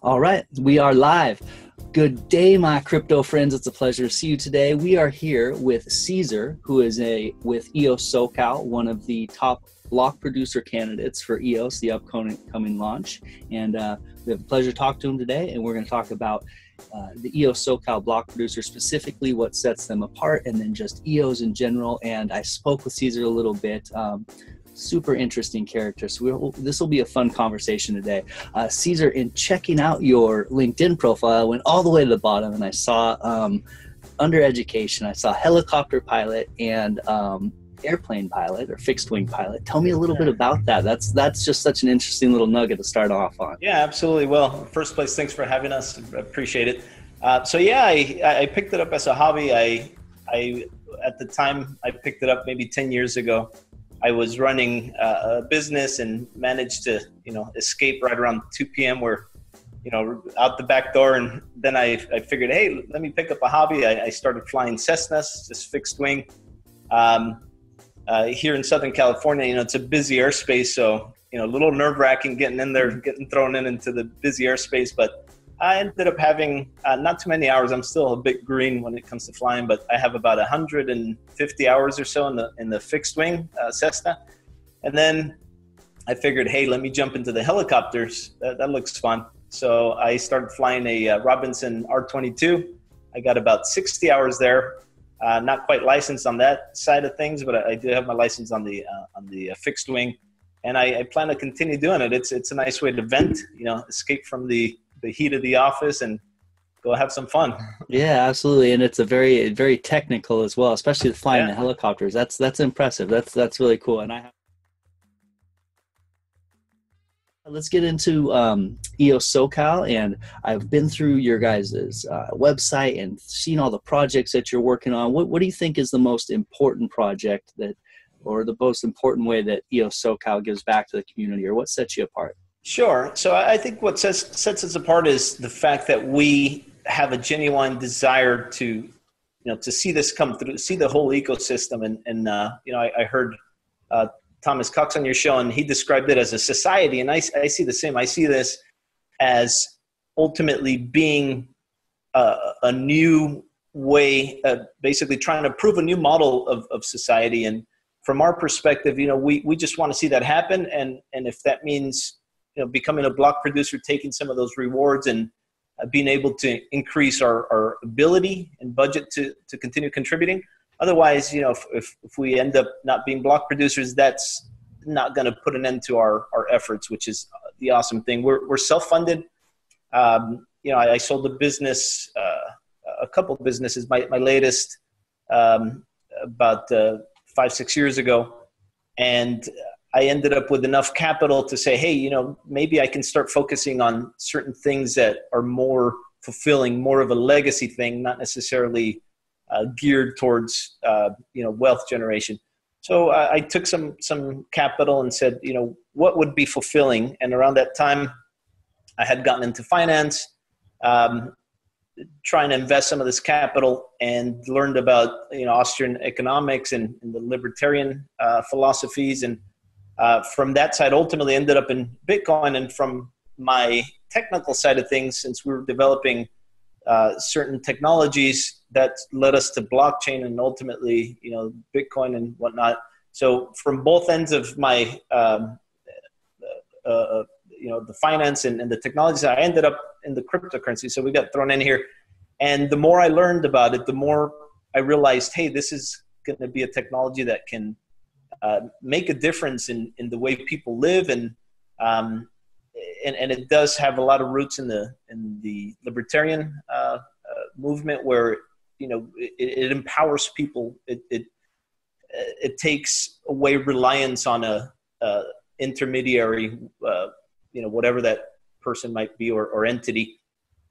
All right, we are live. Good day, my crypto friends. It's a pleasure to see you today. We are here with Caesar, who is a with EOS SoCal, one of the top block producer candidates for EOS, the upcoming coming launch. And uh, we have the pleasure to talk to him today, and we're going to talk about uh, the EOS SoCal block producer specifically, what sets them apart, and then just EOS in general. And I spoke with Caesar a little bit. Um, super interesting character. So we'll, this will be a fun conversation today. Uh, Caesar, in checking out your LinkedIn profile, I went all the way to the bottom and I saw um, under education, I saw helicopter pilot and um, airplane pilot or fixed wing pilot. Tell me a little bit about that. That's that's just such an interesting little nugget to start off on. Yeah, absolutely. Well, first place, thanks for having us. Appreciate it. Uh, so yeah, I, I picked it up as a hobby. I I at the time I picked it up maybe ten years ago. I was running a business and managed to, you know, escape right around 2 p.m. where, you know, out the back door. And then I, I figured, hey, let me pick up a hobby. I, I started flying Cessnas, just fixed wing. Um, uh, here in Southern California, you know, it's a busy airspace, so you know, a little nerve wracking getting in there, getting thrown in into the busy airspace. But I ended up having uh, not too many hours. I'm still a bit green when it comes to flying, but I have about 150 hours or so in the in the fixed wing uh, Cessna. And then I figured, hey, let me jump into the helicopters. That, that looks fun. So I started flying a uh, Robinson R22. I got about 60 hours there. Uh, not quite licensed on that side of things, but I, I do have my license on the uh, on the uh, fixed wing, and I, I plan to continue doing it. It's it's a nice way to vent, you know, escape from the the heat of the office and go have some fun. Yeah, absolutely, and it's a very very technical as well, especially flying yeah. the helicopters. That's that's impressive. That's that's really cool, and I have. Let's get into um, EOS SoCal, and I've been through your guys' uh, website and seen all the projects that you're working on. What what do you think is the most important project that, or the most important way that EOS SoCal gives back to the community, or what sets you apart? Sure. So I think what sets sets us apart is the fact that we have a genuine desire to, you know, to see this come through, see the whole ecosystem. And and uh, you know, I, I heard uh, Thomas Cox on your show, and he described it as a society, and I I see the same. I see this as ultimately being a, a new way, uh, basically trying to prove a new model of, of society. And from our perspective, you know, we, we just want to see that happen. And, and if that means you know becoming a block producer taking some of those rewards and uh, being able to increase our, our ability and budget to, to continue contributing. Otherwise you know if, if, if we end up not being block producers that's not going to put an end to our, our efforts which is the awesome thing. We're, we're self-funded. Um, you know I, I, sold a business uh, a couple businesses. My, my latest um, about uh, five six years ago. And I ended up with enough capital to say, hey, you know, maybe I can start focusing on certain things that are more fulfilling, more of a legacy thing, not necessarily uh, geared towards uh, you know wealth generation. So I, I took some some capital and said, you know, what would be fulfilling? And around that time, I had gotten into finance, um, trying to invest some of this capital, and learned about you know Austrian economics and, and the libertarian uh, philosophies and uh, from that side ultimately ended up in bitcoin and from my technical side of things since we were developing uh, certain technologies that led us to blockchain and ultimately you know bitcoin and whatnot. So from both ends of my um, uh, uh you know the finance and, and the technologies i ended up in the cryptocurrency. So we got thrown in here. And the more i learned about it the more i realized hey this is going to be a technology that can uh, make a difference in, in the way people live and, um, and and it does have a lot of roots in the in the libertarian uh, uh, movement where you know it, it empowers people. It, it it takes away reliance on a, a intermediary uh, you know whatever that person might be or, or entity.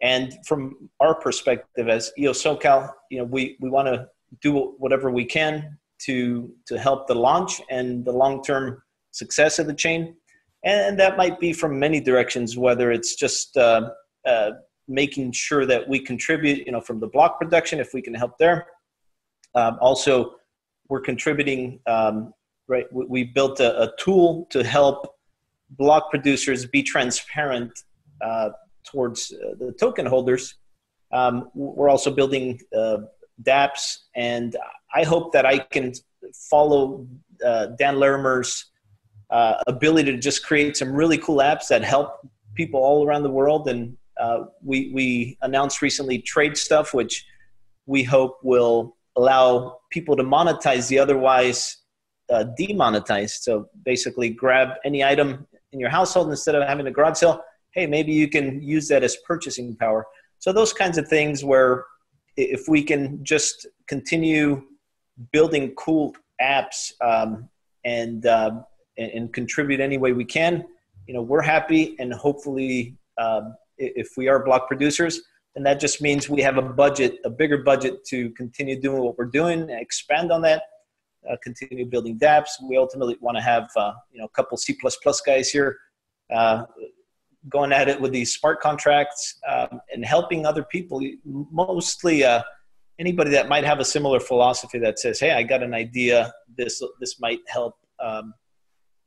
And from our perspective as EOS SoCal, you know, we, we want to do whatever we can to to help the launch and the long term success of the chain. And that might be from many directions, whether it's just uh, uh, making sure that we contribute, you know, from the block production, if we can help there. Um, also, we're contributing. Um, right, we, we built a, a, tool to help block producers be transparent uh, towards uh, the token holders. Um, we're also building uh, dApps, and I hope that I can follow uh, Dan Larimer's uh, ability to just create some really cool apps that help people all around the world. And uh, we we announced recently Trade Stuff, which we hope will allow people to monetize the otherwise uh, demonetized. So basically, grab any item in your household instead of having a garage sale. Hey, maybe you can use that as purchasing power. So those kinds of things where if we can just continue building cool apps um, and, uh, and, and contribute any way we can, you know, we're happy and hopefully um, if we are block producers, then that just means we have a budget, a bigger budget to continue doing what we're doing, expand on that, uh, continue building dApps. We ultimately want to have uh, you know a couple C++ guys here uh, going at it with these smart contracts um, and helping other people, mostly uh, anybody that might have a similar philosophy that says, "Hey, I got an idea. This this might help um,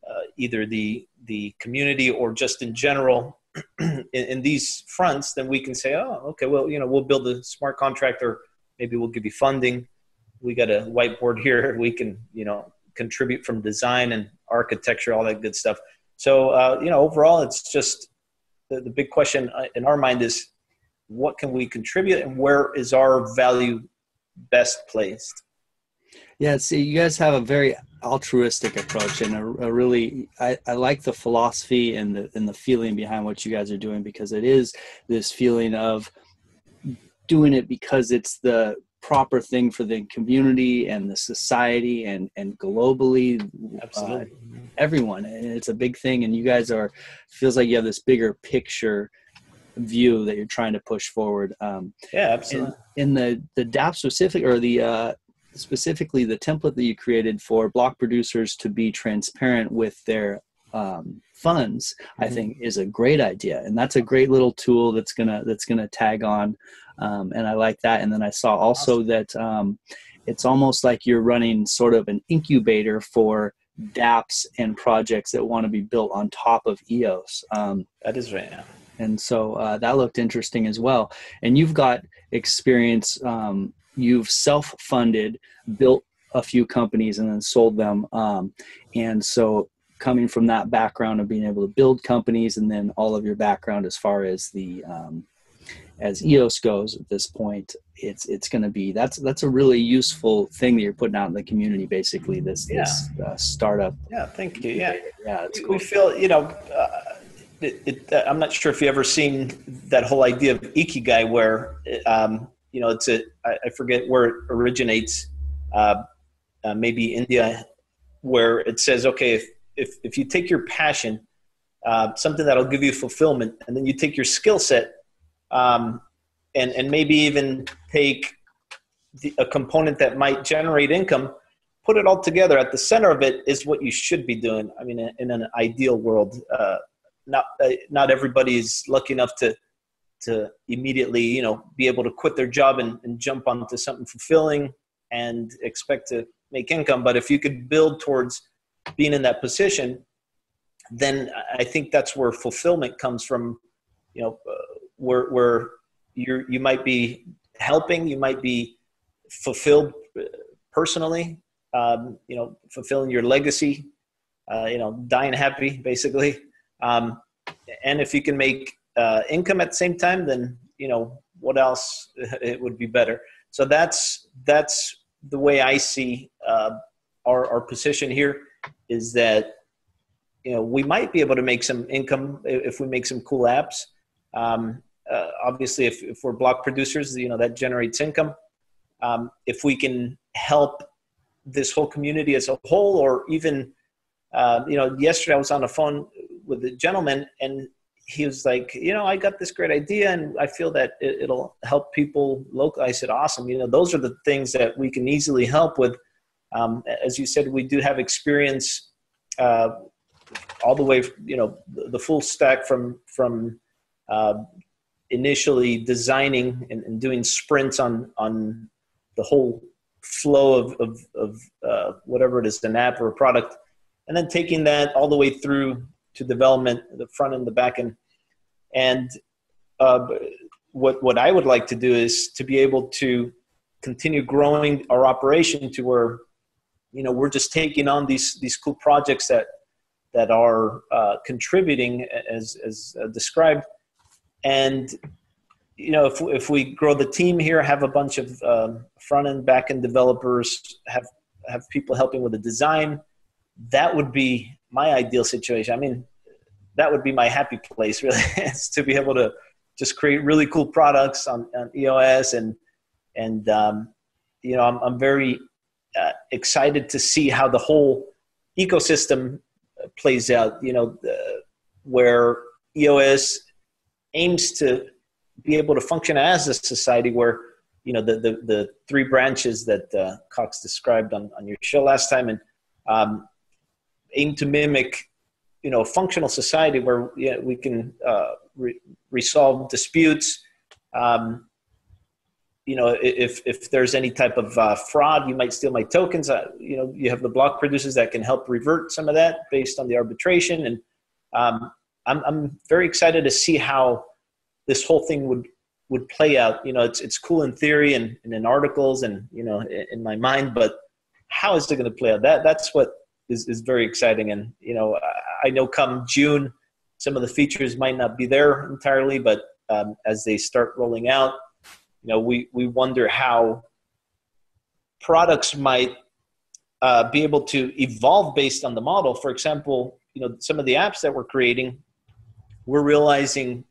uh, either the the community or just in general." in, in, these fronts, then we can say, "Oh, okay, well, you know, we'll build a smart contract, or maybe we'll give you funding." we got a whiteboard here. We can, you know, contribute from design and architecture, all that good stuff. So, uh, you know, overall, it's just the, the big question uh, in our mind is what can we contribute and where is our value best placed? Yeah, see, you guys have a very altruistic approach and a, a, really I, I like the philosophy and the and the feeling behind what you guys are doing because it is this feeling of doing it because it's the proper thing for the community and the society and and globally absolutely uh, everyone and it's a big thing and you guys are feels like you have this bigger picture view that you're trying to push forward um yeah absolutely in, in the the dApp specific or the uh specifically the template that you created for block producers to be transparent with their um, funds mm-hmm. i think is a great idea and that's a great little tool that's gonna that's gonna tag on um, and I like that. And then I saw also that um, it's almost like you're running sort of an incubator for DApps and projects that want to be built on top of EOS. Um, that is right. Yeah. And so uh, that looked interesting as well. And you've got experience. Um, you've self-funded, built a few companies, and then sold them. Um, and so coming from that background of being able to build companies and then all of your background as far as the um, as EOS goes at this point, it's it's going to be that's that's a really useful thing that you're putting out in the community. Basically, this yeah. this uh, startup. Yeah, thank you. Yeah, yeah. It's we, cool. we feel you know. Uh, it, it, uh, I'm not sure if you ever seen that whole idea of ikigai, where um, you know it's a I, I forget where it originates. Uh, uh, maybe India, where it says, okay, if if if you take your passion, uh, something that'll give you fulfillment, and then you take your skill set um, and and maybe even take the, a component that might generate income, put it all together. At the center of it is what you should be doing. I mean, in, in an ideal world, uh, not uh, not everybody is lucky enough to to immediately you know be able to quit their job and, and jump onto something fulfilling and expect to make income. But if you could build towards being in that position, then I think that's where fulfillment comes from. You know, uh, where where you you might be helping, you might be fulfilled personally, um, you know, fulfilling your legacy, uh, you know, dying happy, basically. Um, and if you can make uh, income at the same time, then you know what else it would be better. So that's that's the way I see uh, our our position here is that you know we might be able to make some income if we make some cool apps. Um, uh, obviously if, if we're block producers you know that generates income. Um, if we can help this whole community as a whole or even uh, you know yesterday i was on the phone with a gentleman and he was like you know i got this great idea and i feel that it, will help people local i said awesome. You know those are the things that we can easily help with. Um, as you said we do have experience uh, all the way you know the, full stack from from uh, initially designing and, and, doing sprints on on the whole flow of of, of uh, whatever it is, an app or a product, and then taking that all the way through to development, the front end, the back end, and uh, what what I would like to do is to be able to continue growing our operation to where you know we're just taking on these these cool projects that that are uh, contributing as as uh, described and you know if if we grow the team here have a bunch of um, front end back end developers have have people helping with the design that would be my ideal situation i mean that would be my happy place really is to be able to just create really cool products on, on eos and and um, you know i'm, I'm very uh, excited to see how the whole ecosystem plays out. You know, the, where EOS aims to be able to function as a society where you know the the, the three branches that uh, Cox described on, on your show last time and um, aim to mimic you know a functional society where you know, we can uh, re- resolve disputes um, you know, if if there's any type of uh, fraud, you might steal my tokens. Uh, you know, you have the block producers that can help revert some of that based on the arbitration, and um, I'm I'm very excited to see how this whole thing would would play out. You know, it's it's cool in theory and, and in articles and you know in, my mind, but how is it going to play out? That that's what is is very exciting. And you know, I, I know come June, some of the features might not be there entirely, but um, as they start rolling out you know, we, we wonder how products might uh, be able to evolve based on the model. For example, you know, some of the apps that we're creating, we're realizing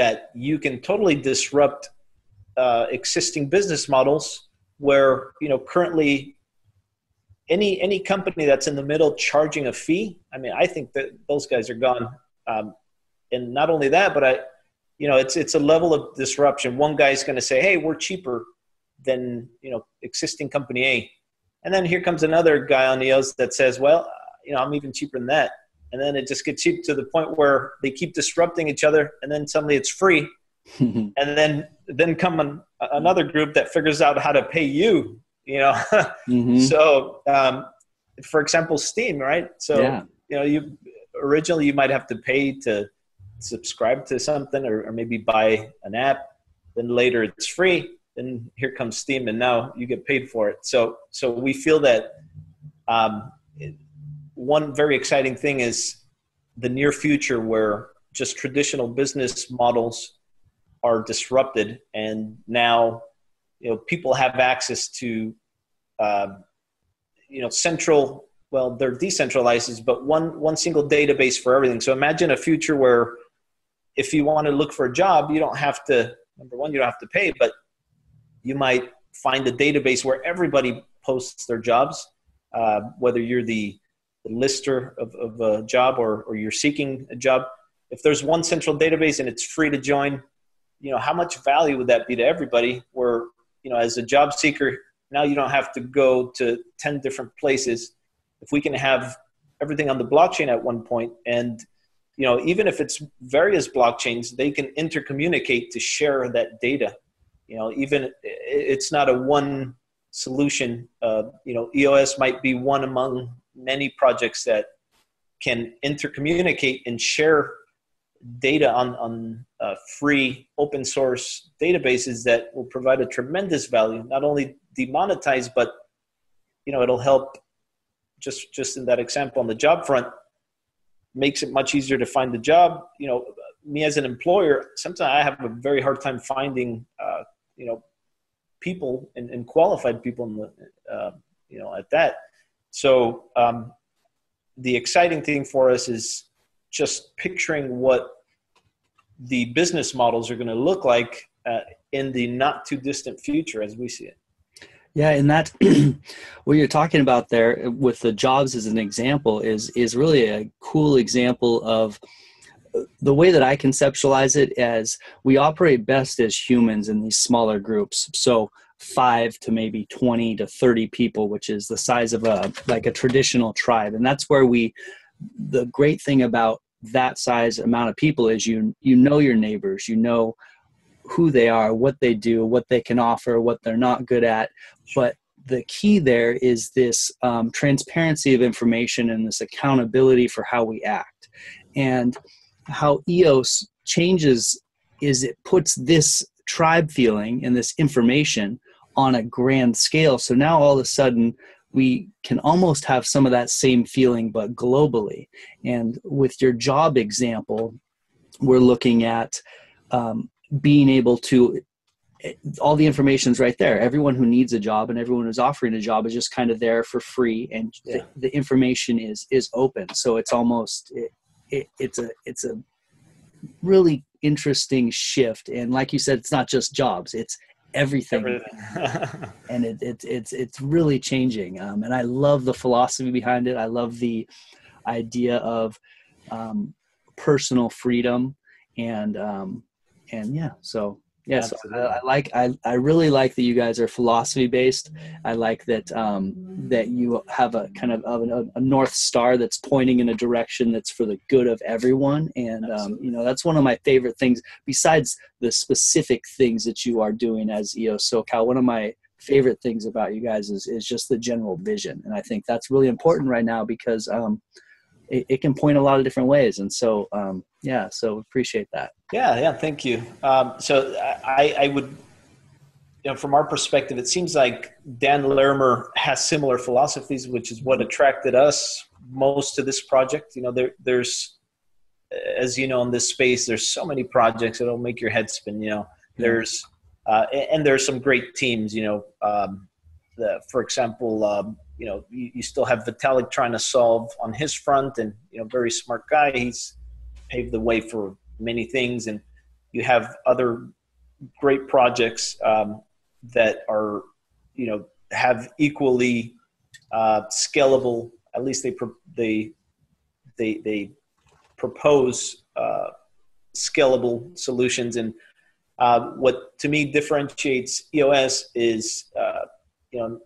that you can totally disrupt uh, existing business models where, you know, currently any any company that's in the middle charging a fee i mean i think that those guys are gone um, and not only that but i you know, it's it's a level of disruption. One guy's going to say, "Hey, we're cheaper than you know existing company A," and then here comes another guy on the EOS that says, "Well, you know, I'm even cheaper than that." And then it just gets cheap to the point where they keep disrupting each other, and then suddenly it's free. and then then come an, another group that figures out how to pay you. You know, mm-hmm. so um, for example, Steem, right? So yeah. you know, you originally you might have to pay to subscribe to something or, or maybe buy an app then later it's free then here comes Steem and now you get paid for it so so we feel that um, one very exciting thing is the near future where just traditional business models are disrupted and now you know people have access to um, you know central well they're decentralized but one one single database for everything. So imagine a future where if you want to look for a job, you don't have to, number one, you don't have to pay, but you might find a database where everybody posts their jobs, uh, whether you're the, the lister of, of a job or, or you're seeking a job. If there's one central database and it's free to join, you know, how much value would that be to everybody? Where, you know, as a job seeker, now you don't have to go to 10 different places. If we can have everything on the blockchain at one point and you know even if it's various blockchains they can intercommunicate to share that data you know even it's not a one solution uh, you know eos might be one among many projects that can intercommunicate and share data on on uh, free open source databases that will provide a tremendous value not only demonetize but you know it'll help just just in that example on the job front makes it much easier to find the job. You know, me as an employer, sometimes I have a very hard time finding, uh, you know, people and, and, qualified people in the, uh, you know, at that. So um, the exciting thing for us is just picturing what the business models are going to look like uh, in the not too distant future as we see it. Yeah, and that what you're talking about there with the jobs as an example is is really a cool example of the way that I conceptualize it as we operate best as humans in these smaller groups. So five to maybe 20 to 30 people, which is the size of a like a traditional tribe. And that's where we the great thing about that size amount of people is you you know your neighbors, you know who they are, what they do, what they can offer, what they're not good at. But the key there is this um, transparency of information and this accountability for how we act. And how EOS changes is it puts this tribe feeling and this information on a grand scale. So now all of a sudden we can almost have some of that same feeling, but globally. And with your job example, we're looking at um, being able to all the information is right there. Everyone who needs a job and everyone who's offering a job is just kind of there for free, and yeah. the, the, information is is open. So it's almost it, it, it's a it's a really interesting shift. And like you said, it's not just jobs; it's everything, everything. and it, it, it's it's really changing. Um, and I love the philosophy behind it. I love the idea of um, personal freedom and um, and yeah. So yes I, I, like I, I really like that you guys are philosophy based i like that um, that you have a kind of, a, a, north star that's pointing in a direction that's for the good of everyone and um, you know that's one of my favorite things besides the specific things that you are doing as eos socal one of my favorite things about you guys is, is just the general vision and i think that's really important right now because um, it, it, can point a lot of different ways. And so um, yeah so appreciate that. Yeah yeah thank you. Um, so I, I would you know from our perspective it seems like dan larimer has similar philosophies which is what attracted us most to this project. You know there, there's as you know in this space there's so many projects that'll make your head spin you know. There's uh, and there's some great teams you know um, the, for example um, you know you, you, still have vitalik trying to solve on his front and you know very smart guy. He's paved the way for many things. And you have other great projects um, that are you know have equally uh, scalable at least they they they, they propose uh, scalable solutions. And uh, what to me differentiates eos is uh, you know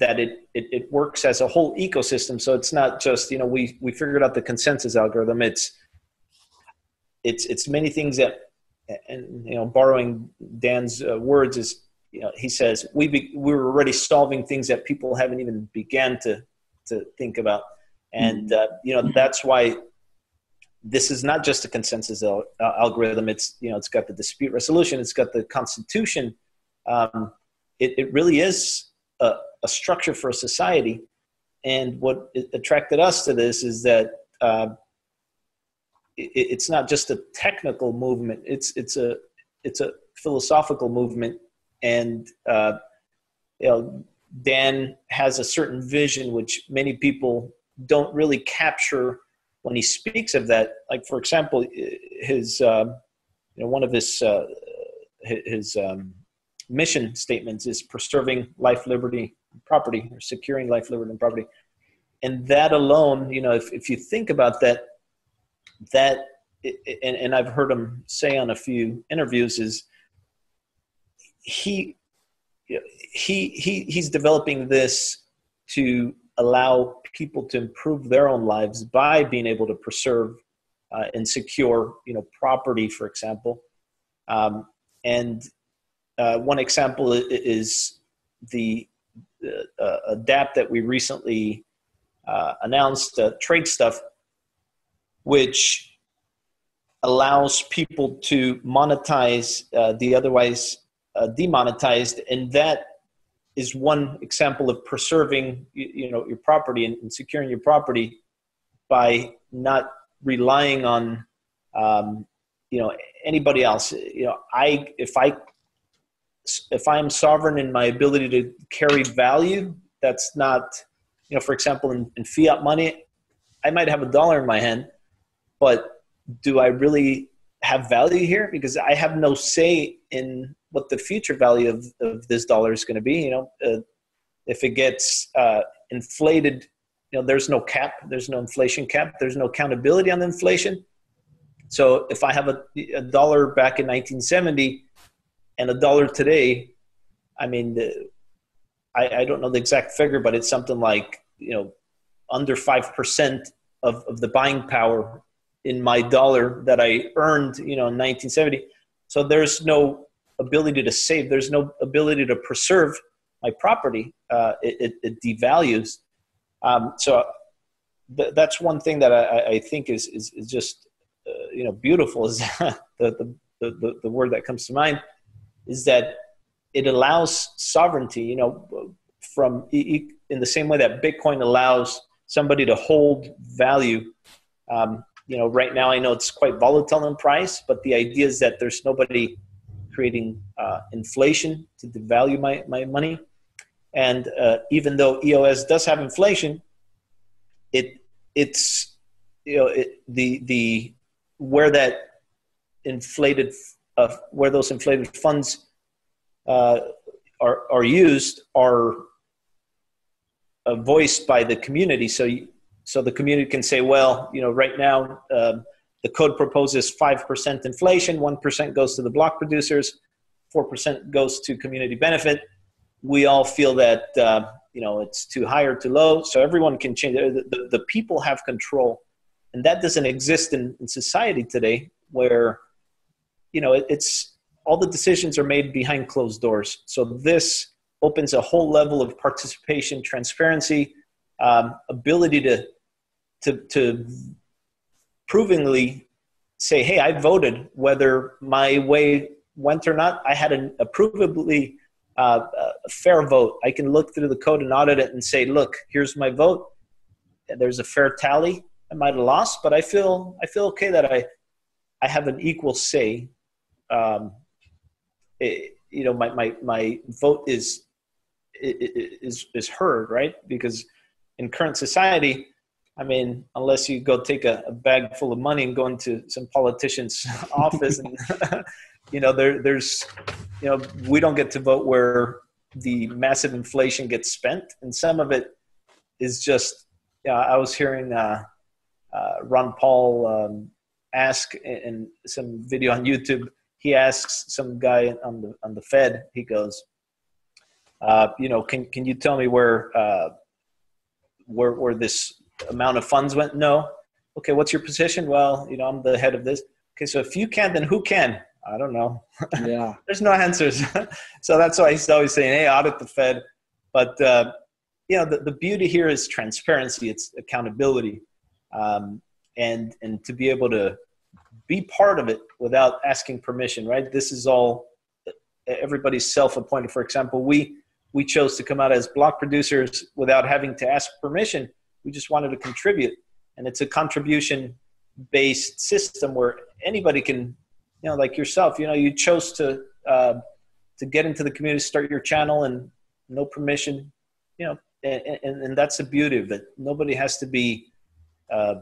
that it, it, it works as a whole ecosystem. So it's not just you know we we figured out the consensus algorithm. It's it's it's many things that and you know borrowing Dan's uh, words is you know he says we be, we were already solving things that people haven't even began to to think about, and uh, you know that's why this is not just a consensus al- uh, algorithm. It's you know it's got the dispute resolution. It's got the constitution. Um, it, it really is a, a structure for a society. And what attracted us to this is that uh, it, it's not just a technical movement; it's it's a it's a philosophical movement, and uh, you know, Dan has a certain vision which many people don't really capture when he speaks of that. Like, for example, his uh, you know one of his uh, his um, mission statements is preserving life, liberty, property, or securing life, liberty, and property. And that alone, you know, if, if you think about that, that, and, and I've heard him say on a few interviews, is he, he, he, he's developing this to allow people to improve their own lives by being able to preserve uh, and secure, you know, property, for example. Um, and uh, one example is the uh, uh, a dApp that we recently uh, announced, uh, trade stuff, which allows people to monetize uh, the otherwise uh, demonetized, and that is one example of preserving you, you know your property and, and, securing your property by not relying on um, you know anybody else. You know i if i if I'm sovereign in my ability to carry value, that's not, you know, for example, in, in fiat money, I might have a dollar in my hand, but do I really have value here? Because I have no say in what the future value of, of this dollar is going to be. You know, uh, if it gets uh, inflated, you know, there's no cap, there's no inflation cap, there's no accountability on the inflation. So if I have a, a dollar back in 1970 and a dollar today, I mean, the, I, I don't know the exact figure, but it's something like you know under five percent of, of the buying power in my dollar that I earned, you know, in 1970. So there's no ability to save. There's no ability to preserve my property. Uh, it, it, it, devalues. Um, so th- that's one thing that I, I think is, is, is just, uh, you know, beautiful is the, the, the, the, the word that comes to mind is that it allows sovereignty, you know, from in the same way that Bitcoin allows somebody to hold value. Um, you know, right now I know it's quite volatile in price, but the idea is that there's nobody creating uh, inflation to devalue my, my money. And uh, even though EOS does have inflation, it it's you know it, the the where that inflated uh, where those inflated funds uh, are are used are uh, voiced by the community. So you, so the community can say, well, you know, right now um, the code proposes five percent inflation, one percent goes to the block producers, four percent goes to community benefit. We all feel that uh, you know it's too high or too low, so everyone can change. The, the, the people have control, and that doesn't exist in, in society today, where you know it, it's all the decisions are made behind closed doors. So this opens a whole level of participation, transparency, um, ability to, to, to provingly say, hey, I voted whether my way went or not. I had an approvably uh, a fair vote. I can look through the code and audit it and say, look, here's my vote. There's a fair tally. I might have lost, but I feel I feel okay that I I have an equal say. Um, it, you know, my, my, my vote is is is heard, right? Because in current society, I mean, unless you go take a, a bag full of money and go into some politician's office, and you know, there there's, you know, we don't get to vote where the massive inflation gets spent, and some of it is just. Yeah, I was hearing uh, uh, Ron Paul um, ask in some video on YouTube. He asks some guy on the on the Fed. He goes, uh, you know, can can you tell me where uh, where where this amount of funds went? No. Okay, what's your position? Well, you know, I'm the head of this. Okay, so if you can, then who can? I don't know. Yeah. There's no answers. so that's why he's always saying, hey, audit the Fed. But, uh, you know, the, the beauty here is transparency, it's accountability. Um, and, and to be able to be part of it without asking permission, right? This is all everybody's self appointed. For example, we, we chose to come out as block producers without having to ask permission. We just wanted to contribute. And it's a contribution based system where anybody can, you know, like yourself, you know, you chose to, uh, to get into the community, start your channel and no permission, you know, and, and, and that's the beauty of it. Nobody has to be uh,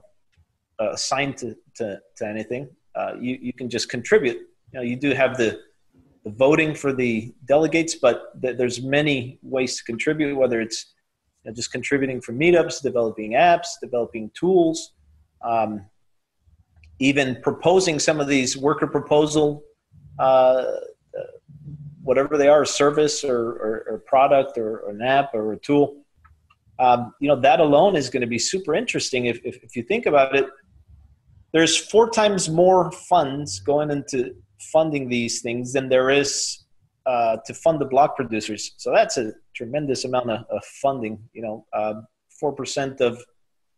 assigned to, to, to anything. Uh, you, you can just contribute. You know, you do have the, the voting for the delegates, but th- there's many ways to contribute, whether it's you know, just contributing for meetups, developing apps, developing tools, um, even proposing some of these worker proposal, uh, whatever they are, a service or, or, or product or, or, an app or a tool. Um, you know, that alone is going to be super interesting if, if, if you think about it. There's four times more funds going into funding these things than there is uh, to fund the block producers. So that's a tremendous amount of, of funding. You know, um, four uh, percent of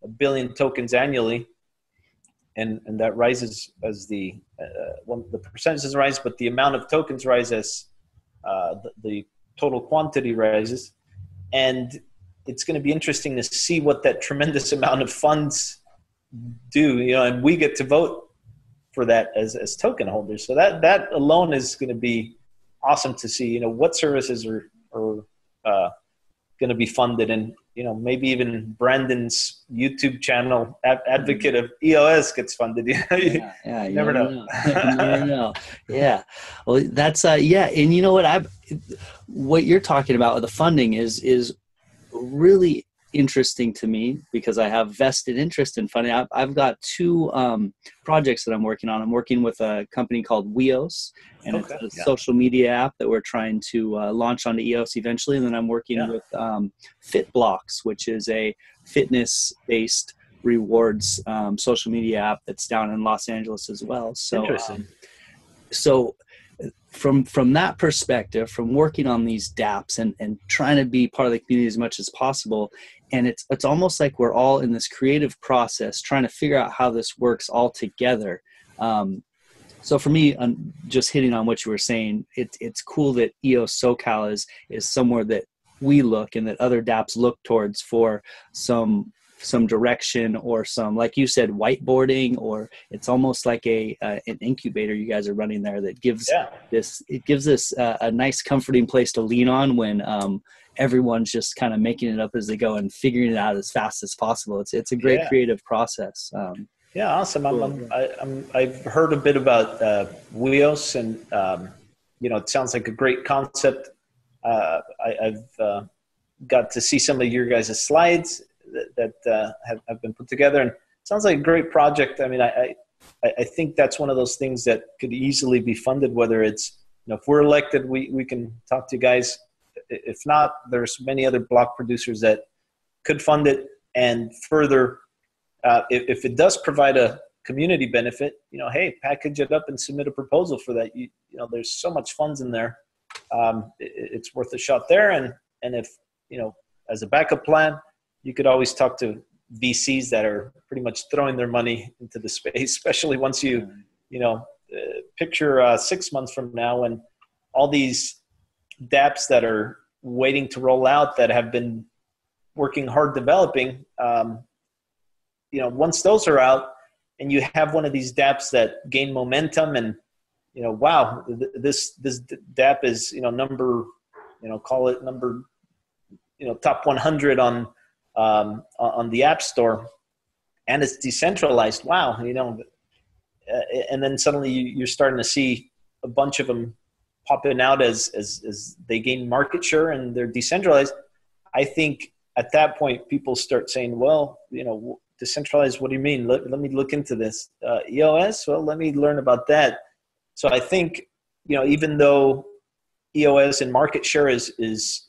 a billion tokens annually, and and that rises as the uh, well, the percentages rise, but the amount of tokens rise as uh, the, the total quantity rises, and it's going to be interesting to see what that tremendous amount of funds do. You know, and we get to vote for that as, as token holders. So that that alone is going to be awesome to see. You know what services are are uh, going to be funded, and you know maybe even Brandon's YouTube channel, advocate of EOS, gets funded. you yeah, yeah, you never, know. know. never know. Yeah, well, that's uh, yeah, and you know what I, what you're talking about with the funding is is really interesting to me because I have vested interest in funding. I've, I've got two um, projects that I'm working on. I'm working with a company called Weos, and okay. it's a yeah. social media app that we're trying to uh, launch onto EOS eventually. And then I'm working yeah. with um, FitBlocks, which is a fitness-based rewards um, social media app that's down in Los Angeles as well. So, interesting. so from from that perspective from working on these dapps and and trying to be part of the community as much as possible and it's it's almost like we're all in this creative process trying to figure out how this works all together. Um, so for me, um, just hitting on what you were saying, it's it's cool that EOS SoCal is is somewhere that we look and that other DApps look towards for some some direction or some like you said whiteboarding or it's almost like a uh, an incubator you guys are running there that gives yeah. this it gives us uh, a nice comforting place to lean on when um, everyone's just kind of making it up as they go and figuring it out as fast as possible it's it's a great yeah. creative process um, yeah awesome I'm, I'm, I'm, i've heard a bit about uh, Weos and um, you know it sounds like a great concept uh, I, have uh, got to see some of your guys' slides that, that uh, have, have been put together, and sounds like a great project. I mean, I, I, I think that's one of those things that could easily be funded. Whether it's you know, if we're elected, we we can talk to you guys. If not, there's many other block producers that could fund it, and further, uh, if, if it does provide a community benefit, you know, hey, package it up and submit a proposal for that. You, you know, there's so much funds in there. Um, it, it's worth a shot there. And, and if, you know, as a backup plan, you could always talk to VCs that are pretty much throwing their money into the space, especially once you, you know, uh, picture uh, six months from now when all these dApps that are waiting to roll out that have been working hard developing, um, you know, once those are out and you have one of these dApps that gain momentum and, you know, wow, this this dApp is you know number, you know, call it number, you know, top 100 on um, on the App Store, and it's decentralized. Wow, you know, uh, and then suddenly you're starting to see a bunch of them popping out as as as they gain market share and they're decentralized. I think at that point people start saying, well, you know, decentralized. What do you mean? Let, let me look into this. Uh, EOS. Well, let me learn about that. So I think you know, even though EOS and market share is is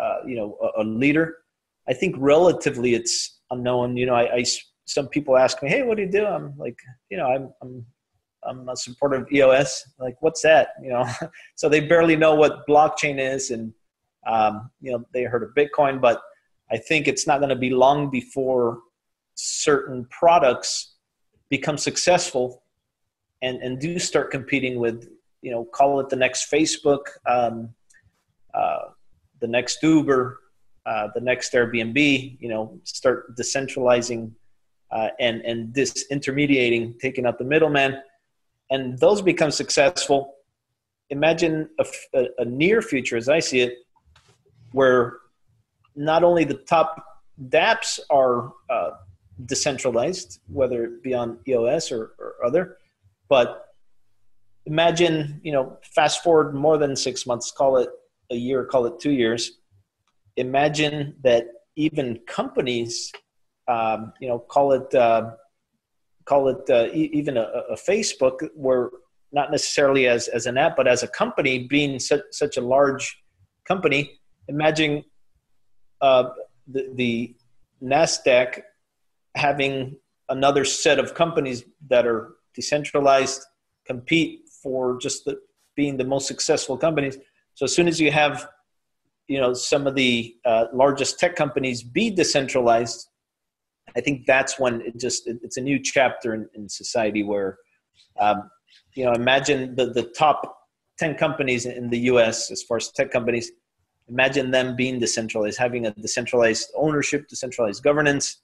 uh, you know a, a leader I think relatively it's unknown. You know, I, I, some people ask me, "Hey, what do you do?" I'm like, you know, I'm I'm I'm a supporter of EOS. Like, what's that? You know, so they barely know what blockchain is, and um, you know, they heard of Bitcoin, but I think it's not going to be long before certain products become successful and and do start competing with you know call it the next Facebook, um, uh, the next Uber, uh, the next Airbnb, you know, start decentralizing uh, and and disintermediating, taking out the middleman, and those become successful. Imagine a, a, a near future, as I see it, where not only the top DApps are uh, decentralized, whether it be on EOS or, or other, but imagine, you know, fast forward more than six months, call it a year, call it two years imagine that even companies, um, you know, call it uh, call it uh, e- even a, a, Facebook, were not necessarily as as an app, but as a company being such such a large company. Imagine uh, the, the Nasdaq having another set of companies that are decentralized compete for just the, being the most successful companies. So as soon as you have you know some of the uh, largest tech companies be decentralized i think that's when it just it, it's a new chapter in, in society where um, you know imagine the, the top 10 companies in the us as far as tech companies imagine them being decentralized having a decentralized ownership decentralized governance.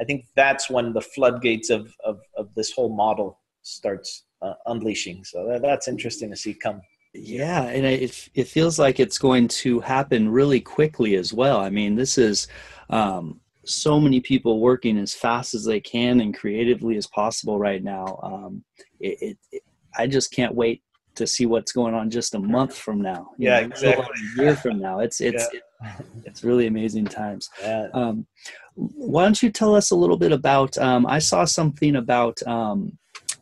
I think that's when the floodgates of, of, of this whole model starts uh, unleashing. So that, that's interesting to see come yeah, and it it feels like it's going to happen really quickly as well. I mean, this is um, so many people working as fast as they can and creatively as possible right now. Um, it, it, it, I just can't wait to see what's going on just a month from now. Yeah, know, exactly. A year from now, it's it's yeah. it's really amazing times. Yeah. Um, why don't you tell us a little bit about? Um, I saw something about um,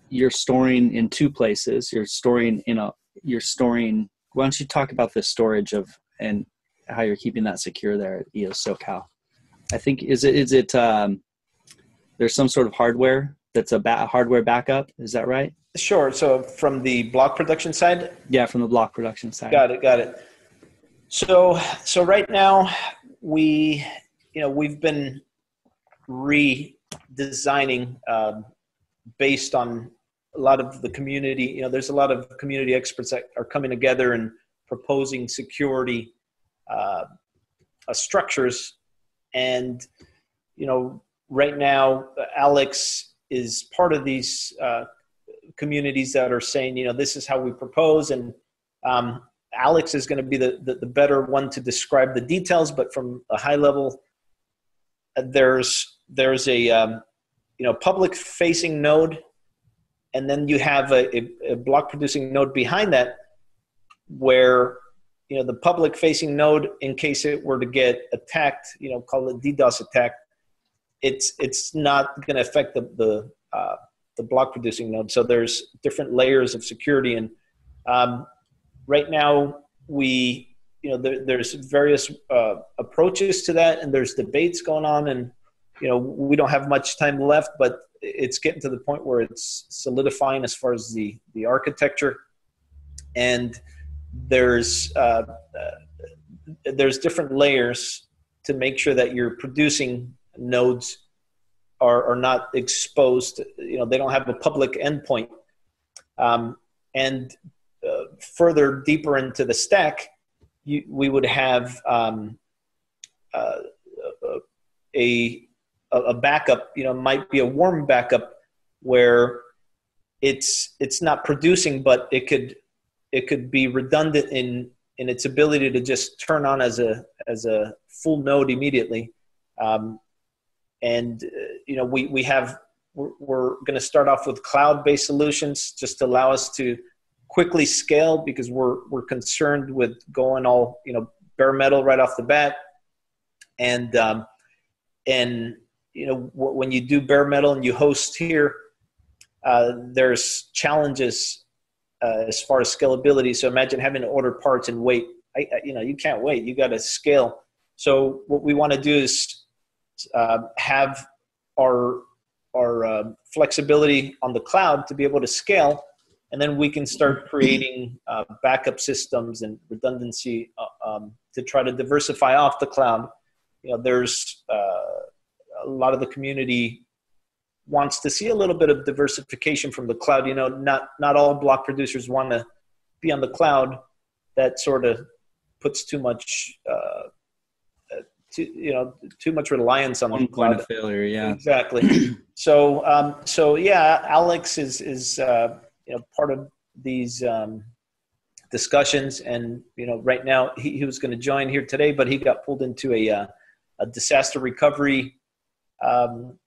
you're storing in two places. You're storing in a you're storing why don't you talk about the storage of and how you're keeping that secure there at EOS SoCal? I think is it is it um, there's some sort of hardware that's a ba- hardware backup. Is that right? Sure. So from the block production side. Yeah, from the block production side. Got it. Got it. So so right now we you know we've been redesigning um, based on a lot of the community, you know, there's a lot of community experts that are coming together and proposing security uh, uh, structures. And, you know, right now, Alex is part of these uh, communities that are saying, you know, this is how we propose. And um, Alex is going to be the, the, the, better one to describe the details, but from a high level, uh, there's, there's a, um, you know, public facing node and then you have a, a, a block producing node behind that where you know the public facing node in case it were to get attacked you know call it ddos attack it's it's not going to affect the the uh, the block producing node. So there's different layers of security. And um, right now we you know there, there's various uh, approaches to that and there's debates going on. And you know we don't have much time left but it's getting to the point where it's solidifying as far as the the architecture. And there's uh, uh, there's different layers to make sure that you're producing nodes are, are not exposed you know they don't have a public endpoint. Um, and uh, further deeper into the stack you, we would have um, uh, a a, backup, you know, might be a warm backup where it's it's not producing, but it could it could be redundant in in its ability to just turn on as a as a full node immediately. Um, and uh, you know, we we have we're, we're going to start off with cloud-based solutions just to allow us to quickly scale because we're we're concerned with going all you know bare metal right off the bat and um, and you know when you do bare metal and you host here uh, there's challenges uh, as far as scalability. So imagine having to order parts and wait. I, you know you can't wait. You got to scale. So what we want to do is uh, have our our uh, flexibility on the cloud to be able to scale and then we can start creating uh, backup systems and redundancy uh, um, to try to diversify off the cloud. You know there's a lot of the community wants to see a little bit of diversification from the cloud. You know, not not all block producers want to be on the cloud. That sort of puts too much, uh, too, you know, too much reliance on One the cloud. point of failure. Yeah, exactly. so, um, so yeah, Alex is is uh, you know part of these um, discussions, and you know, right now he, he was going to join here today, but he got pulled into a uh, a disaster recovery um,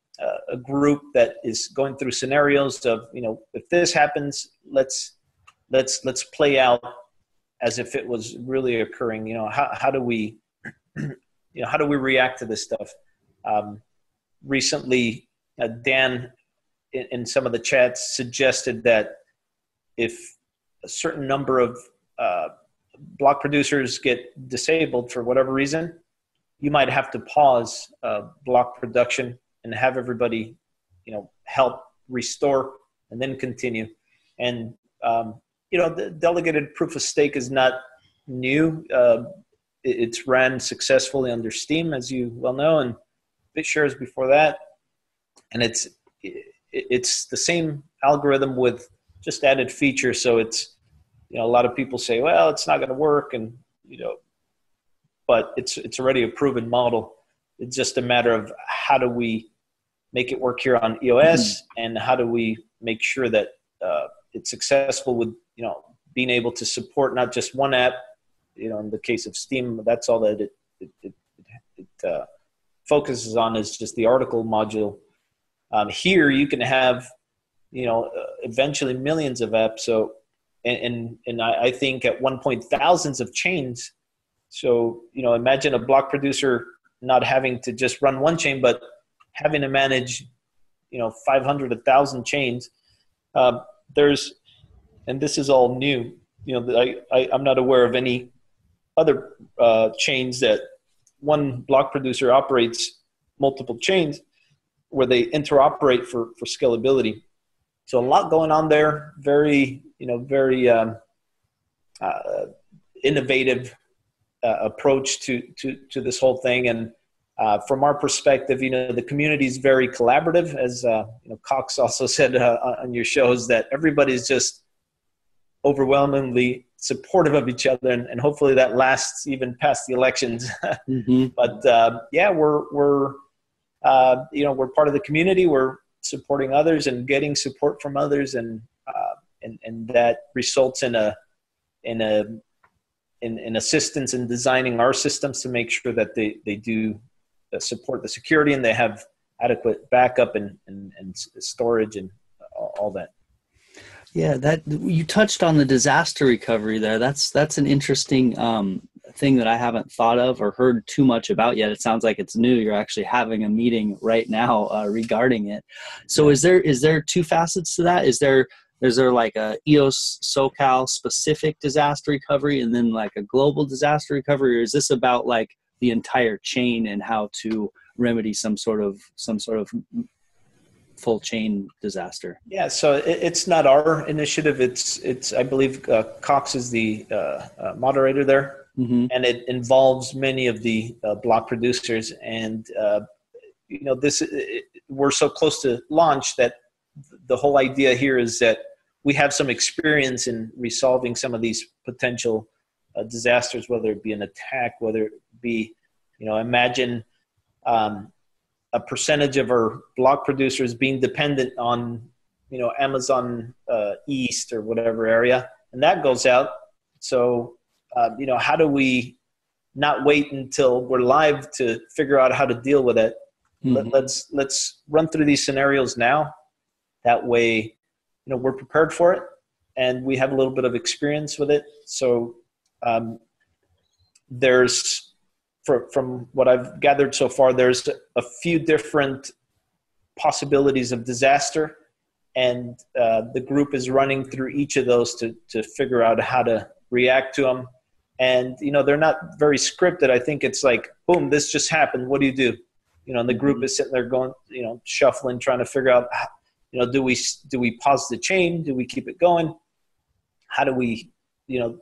a group that is going through scenarios of you know if this happens let's let's let's play out as if it was really occurring. You know how, how do we you know how do we react to this stuff? Um, recently uh, dan in, in, some of the chats suggested that if a certain number of uh, block producers get disabled for whatever reason you might have to pause uh, block production and have everybody, you know, help restore and then continue. And um, you know, the delegated proof of stake is not new. Uh, it's ran successfully under Steem, as you well know, and BitShares before that. And it's it's the same algorithm with just added features. So it's you know a lot of people say, well, it's not going to work, and you know but it's it's already a proven model. It's just a matter of how do we make it work here on EOS, mm-hmm. and how do we make sure that uh, it's successful with you know being able to support not just one app. You know, in the case of Steem, that's all that it it, it, it uh, focuses on is just the article module. Um, here, you can have you know uh, eventually millions of apps. So, and and, and I, I think at one point thousands of chains so, you know, imagine a block producer not having to just run one chain, but having to manage, you know, 500, 1,000 chains. Uh, there's, and this is all new, you know, I, I, am not aware of any other uh, chains that one block producer operates multiple chains where they interoperate for, for scalability. So a lot going on there. Very, you know, very um, uh, innovative uh, approach to, to to this whole thing, and uh, from our perspective, you know, the community is very collaborative. As uh, you know, Cox also said uh, on your shows that everybody's just overwhelmingly supportive of each other, and, and hopefully that lasts even past the elections. mm-hmm. But uh, yeah, we're we're uh, you know we're part of the community. We're supporting others and getting support from others, and uh, and and that results in a in a in, in assistance in designing our systems to make sure that they they do uh, support the security and they have adequate backup and and, and storage and all that. Yeah, that you touched on the disaster recovery there. That's that's an interesting um, thing that I haven't thought of or heard too much about yet. It sounds like it's new. You're actually having a meeting right now uh, regarding it. So is there is there two facets to that? Is there is there like a EOS SoCal specific disaster recovery and then like a global disaster recovery, or is this about like the entire chain and how to remedy some sort of some sort of full chain disaster? Yeah, so it, it's not our initiative. It's it's I believe uh, Cox is the uh, uh, moderator there, mm-hmm. and it involves many of the uh, block producers. And uh, you know, this it, we're so close to launch that the whole idea here is that we have some experience in resolving some of these potential uh, disasters, whether it be an attack, whether it be, you know, imagine. Um, a percentage of our block producers being dependent on you know amazon uh, east or whatever area and that goes out so uh, you know how do we not wait until we're live to figure out how to deal with it mm-hmm. Let, let's let's run through these scenarios now that way you know we're prepared for it and we have a little bit of experience with it so um, there's for, from what I've gathered so far, there's a few different possibilities of disaster, and uh, the group is running through each of those to to figure out how to react to them. And you know, they're not very scripted. I think it's like, boom, this just happened. What do you do? You know, and the group mm-hmm. is sitting there going, you know, shuffling, trying to figure out, you know, do we do we pause the chain? Do we keep it going? How do we, you know,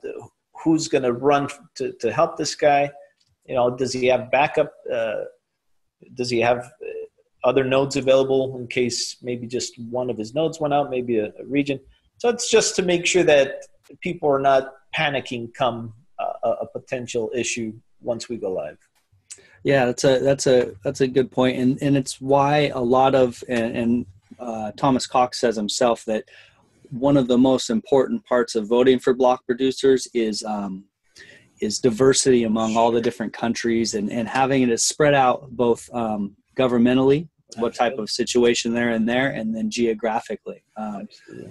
who's going to run to to help this guy? you know does he have backup uh, does he have uh, other nodes available in case maybe just one of his nodes went out maybe a, a region so it's just to make sure that people are not panicking come uh, a potential issue once we go live yeah that's a that's a that's a good point and and it's why a lot of and, and uh, thomas cox says himself that one of the most important parts of voting for block producers is um, is diversity among all the different countries and, and having it spread out both um, governmentally what type of situation they're in there and then geographically. Um,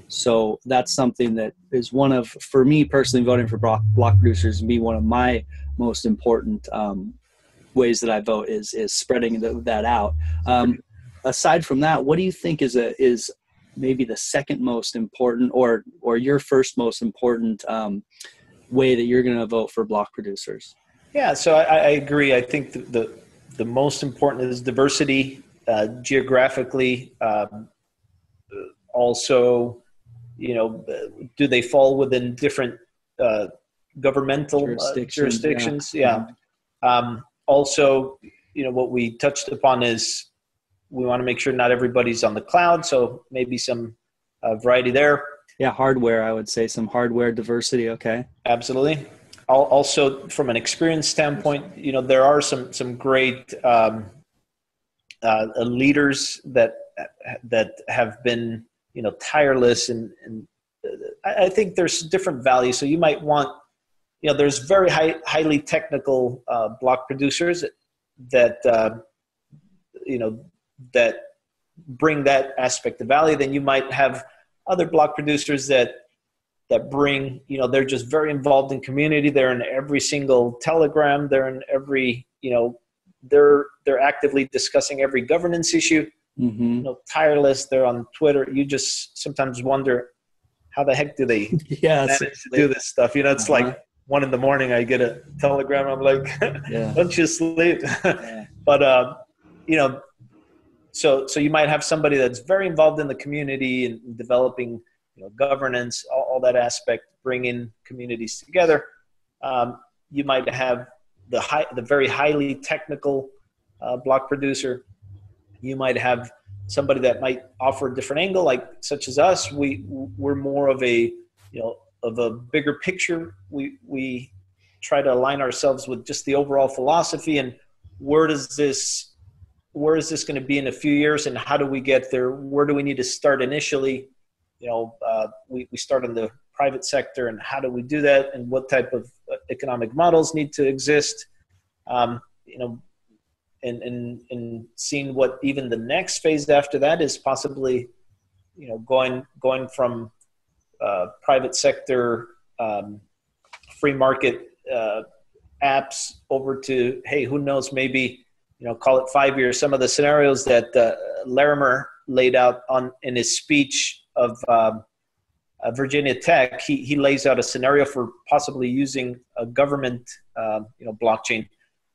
so that's something that is one of for me personally voting for block, block producers be one of my most important um, ways that i vote is is spreading the, that out. Um, aside from that what do you think is a is maybe the second most important or or your first most important um, way that you're going to vote for block producers? Yeah, so I, I agree. I think the, the, the most important is diversity uh, geographically. Um, also, you know, do they fall within different uh, governmental uh, jurisdictions? jurisdictions? Yeah. yeah. Um, also, you know, what we touched upon is we want to make sure not everybody's on the cloud, so maybe some uh, variety there. Yeah hardware i would say some hardware diversity okay. Absolutely. Also from an experience standpoint you know there are some some great um, uh, leaders that that have been you know tireless and, and I, think there's different values. So you might want you know there's very high, highly technical uh, block producers that uh, you know that bring that aspect of value then you might have other block producers that that bring you know they're just very involved in community. They're in every single telegram. They're in every you know they're they're actively discussing every governance issue. Mm-hmm. you know tireless. They're on twitter. You just sometimes wonder how the heck do they yeah, manage to do this stuff? You know it's uh-huh. like one in the morning i get a telegram. I'm like yeah. don't you sleep? Yeah. but uh, you know so so you might have somebody that's very involved in the community and developing you know, governance, all, all, that aspect, bringing communities together. Um, you might have the high, the very highly technical uh, block producer. You might have somebody that might offer a different angle, like such as us. We we're more of a you know of a bigger picture. We we try to align ourselves with just the overall philosophy and where does this where is this going to be in a few years and how do we get there? Where do we need to start initially? You know uh, we, we start in the private sector and how do we do that and what type of uh, economic models need to exist? Um, you know and, and and seeing what even the next phase after that is possibly you know going going from uh, private sector um, free market uh, apps over to hey who knows maybe you know call it five years some of the scenarios that uh, larimer laid out on in his speech of um, uh, virginia tech he, he lays out a scenario for possibly using a government um, you know blockchain.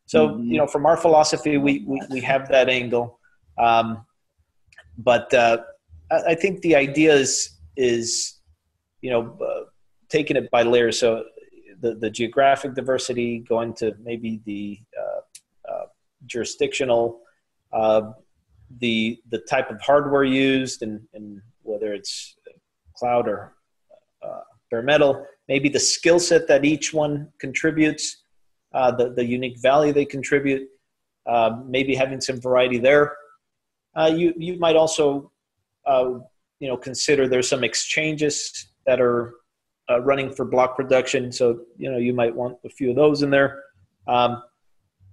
So mm-hmm. you know from our philosophy we we, we have that angle. Um, but uh, I, I, think the idea is is you know uh, taking it by layers so the, the geographic diversity, going to maybe the uh, uh, jurisdictional, uh, the the type of hardware used, and, and whether it's cloud or uh, bare metal, maybe the skill set that each one contributes, uh, the the unique value they contribute, uh, maybe having some variety there. you you might also you know consider there's some exchanges that are uh, running for block production. So, you know, you might want a few of those in there. Um,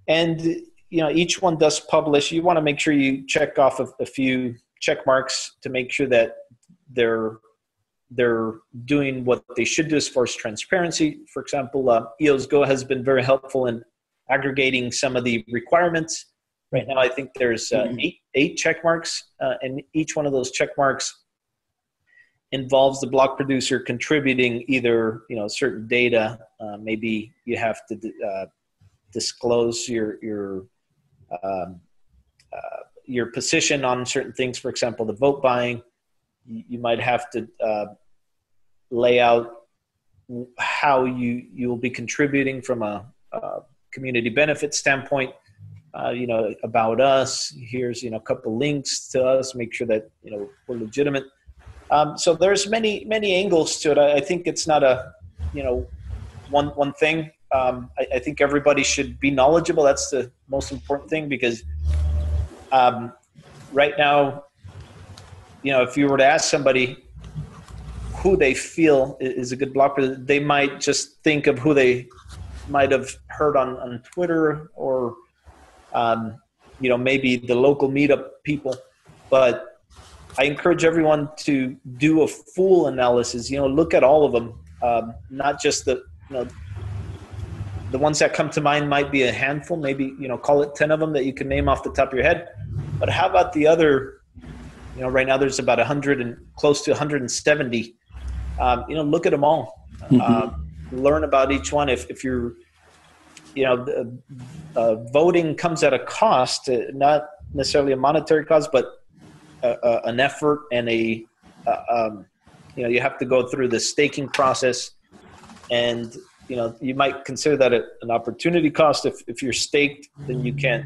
and, you know, each one does publish. You want to make sure you check off a, a few check marks to make sure that they're they're doing what they should do as far as transparency. For example, uh, EOS Go has been very helpful in aggregating some of the requirements. Right now, I think there's uh, mm-hmm. eight eight check marks, uh, and each one of those check marks involves the block producer contributing either you know certain data. Uh, maybe you have to uh, disclose your your um, uh, your position on certain things. For example, the vote buying. You, might have to uh, lay out how you you will be contributing from a, a community benefit standpoint. Uh, you know about us. Here's you know a couple links to us. Make sure that you know we're legitimate um, so there's many many angles to it. I, I, think it's not a you know one one thing. Um, I, I, think everybody should be knowledgeable. That's the most important thing because um, right now, you know, if you were to ask somebody who they feel is a good blocker, they might just think of who they might have heard on, on Twitter or um, you know maybe the local meetup people, but I encourage everyone to do a full analysis. You know, look at all of them, um, not just the you know the ones that come to mind might be a handful. Maybe you know, call it ten of them that you can name off the top of your head. But how about the other? You know, right now there's about 100 and close to 170. Um, you know, look at them all. Mm-hmm. Uh, learn about each one. If if you're you know, the, uh, voting comes at a cost, uh, not necessarily a monetary cost, but a, an effort and a um, you know you have to go through the staking process and you know you might consider that an opportunity cost if, if you're staked then you can't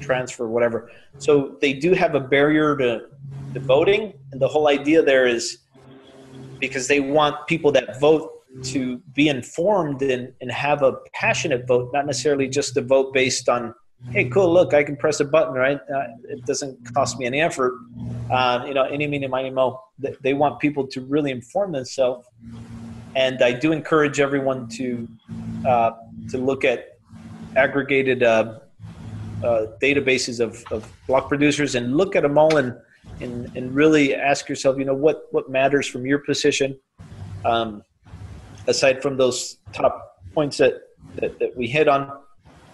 transfer whatever so they do have a barrier to, to voting and the whole idea there is because they want people that vote to be informed and, and have a passionate vote not necessarily just a vote based on hey, cool, look, I can press a button, right? Uh, it doesn't cost me any effort. Uh, you know, any, meeny, miny, mo. They want people to really inform themselves. And I do encourage everyone to uh, to look at aggregated uh, uh, databases of, of block producers and look at them all and, and, and really ask yourself, you know, what, what matters from your position, um, aside from those top points that, that, that we hit on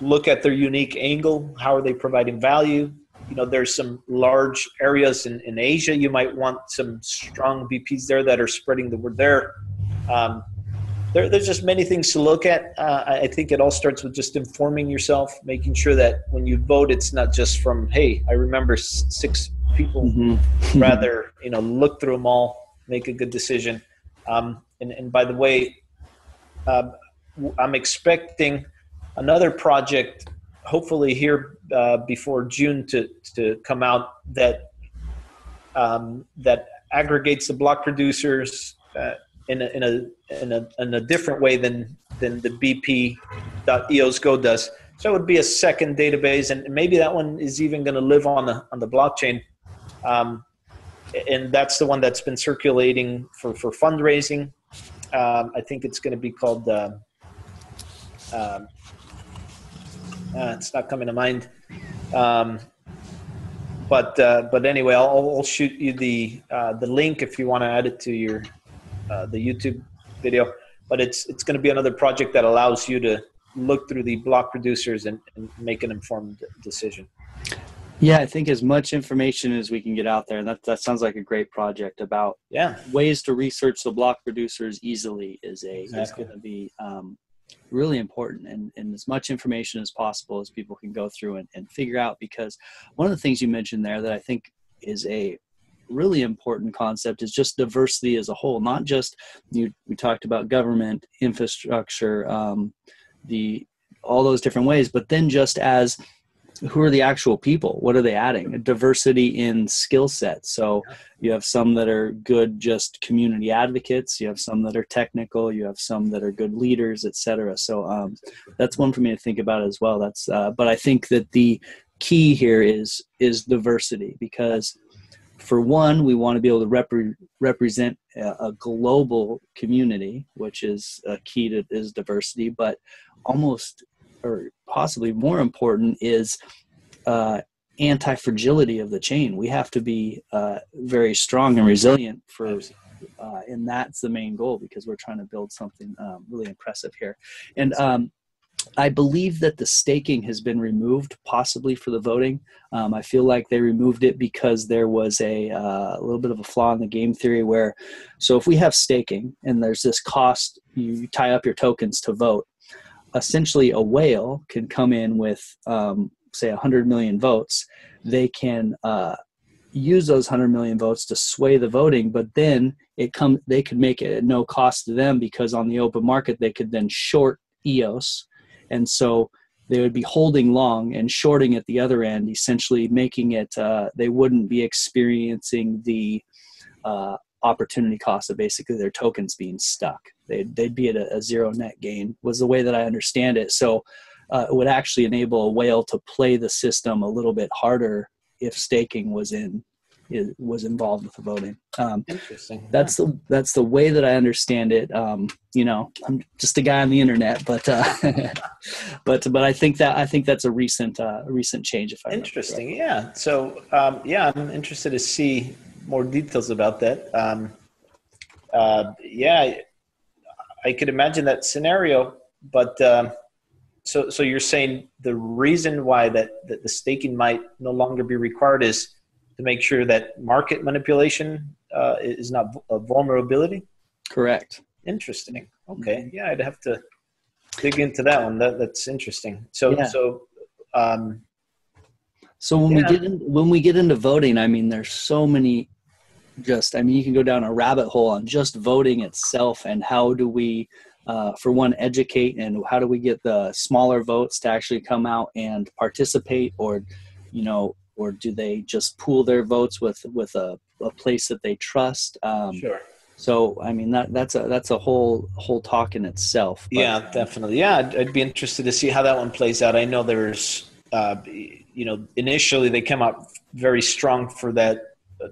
look at their unique angle. How are they providing value? You know, there's some large areas in, in Asia. You might want some strong BPs there that are spreading the word there. Um, there there's just many things to look at. Uh, I think it all starts with just informing yourself, making sure that when you vote, it's not just from, hey, I remember six people. Mm-hmm. Rather, you know, look through them all, make a good decision. Um, and, and by the way, uh, I'm expecting – another project hopefully here uh, before June to to come out that um, that aggregates the block producers uh, in a, in a in a in a different way than than the BP.eosgo does. So it would be a second database, and maybe that one is even going to live on the on the blockchain. Um, and that's the one that's been circulating for for fundraising. Um, I think it's going to be called. Uh, um, uh, it's not coming to mind. Um, but uh, but anyway, I'll, I'll, shoot you the uh, the link if you want to add it to your uh, the YouTube video. But it's it's going to be another project that allows you to look through the block producers and, and make an informed decision. Yeah, I think as much information as we can get out there, and that that sounds like a great project about yeah ways to research the block producers easily is a exactly. is going to be um, really important and, and as much information as possible as people can go through and, and figure out because one of the things you mentioned there that i think is a really important concept is just diversity as a whole not just you we talked about government infrastructure um, the all those different ways but then just as who are the actual people? What are they adding? A diversity in skill sets. So you have some that are good just community advocates you have some that are technical you have some that are good leaders etc so um, that's one for me to think about as well. That's uh, but i think that the key here is is diversity because for one we want to be able to rep- represent a, a global community which is a key to is diversity but almost or possibly more important is uh, anti fragility of the chain. We have to be uh, very strong and resilient for. Uh, and that's the main goal because we're trying to build something um, really impressive here. And um, I believe that the staking has been removed, possibly for the voting. Um, I feel like they removed it because there was a, uh, a, little bit of a flaw in the game theory where, so if we have staking and there's this cost, you tie up your tokens to vote essentially a whale can come in with um, say 100 million votes they can uh, use those 100 million votes to sway the voting but then it come they could make it at no cost to them because on the open market they could then short eos and so they would be holding long and shorting at the other end essentially making it uh, they wouldn't be experiencing the uh, opportunity cost of basically their tokens being stuck. They'd, they'd be at a, a zero net gain was the way that I understand it. So uh, it would actually enable a whale to play the system a little bit harder if staking was in was involved with the voting. Um, Interesting. That's the that's the way that I understand it. Um, you know, I'm just a guy on the internet, but uh, but but I think that I think that's a recent uh, recent change. If I interesting, yeah. So um, yeah, I'm interested to see more details about that. Um, uh, yeah, I could imagine that scenario, but um, so so you're saying the reason why that, that the staking might no longer be required is to make sure that market manipulation uh, is not a vulnerability. Correct. Interesting. Okay. Mm-hmm. Yeah, I'd have to dig into that one. That that's interesting. So yeah. so. Um, so when yeah. we get in, when we get into voting, I mean, there's so many just i mean you can go down a rabbit hole on just voting itself and how do we uh, for one educate and how do we get the smaller votes to actually come out and participate or you know or do they just pool their votes with with a, a place that they trust? Um, sure. so i mean that that's a that's a whole whole talk in itself but, yeah definitely. Yeah I'd, I'd, be interested to see how that one plays out. I know there's uh, you know initially they came out very strong for that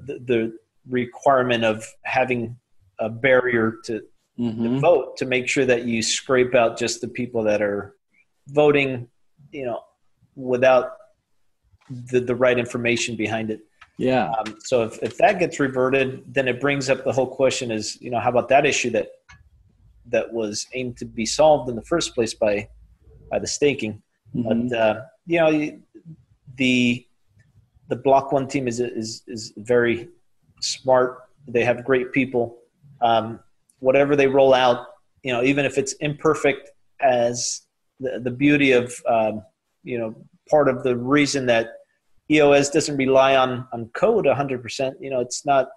the, the requirement of having a barrier to, mm-hmm. to vote to make sure that you scrape out just the people that are voting, you know, without the, the right information behind it. Yeah. Um, so if, if that gets reverted, then it brings up the whole question is, you know, how about that issue that that was aimed to be solved in the first place by by the staking? Mm-hmm. But uh, you know, the the block one team is is is very smart. They have great people. Um, whatever they roll out, you know, even if it's imperfect, as the, the beauty of um, you know part of the reason that EOS doesn't rely on on code 100%. You know, it's not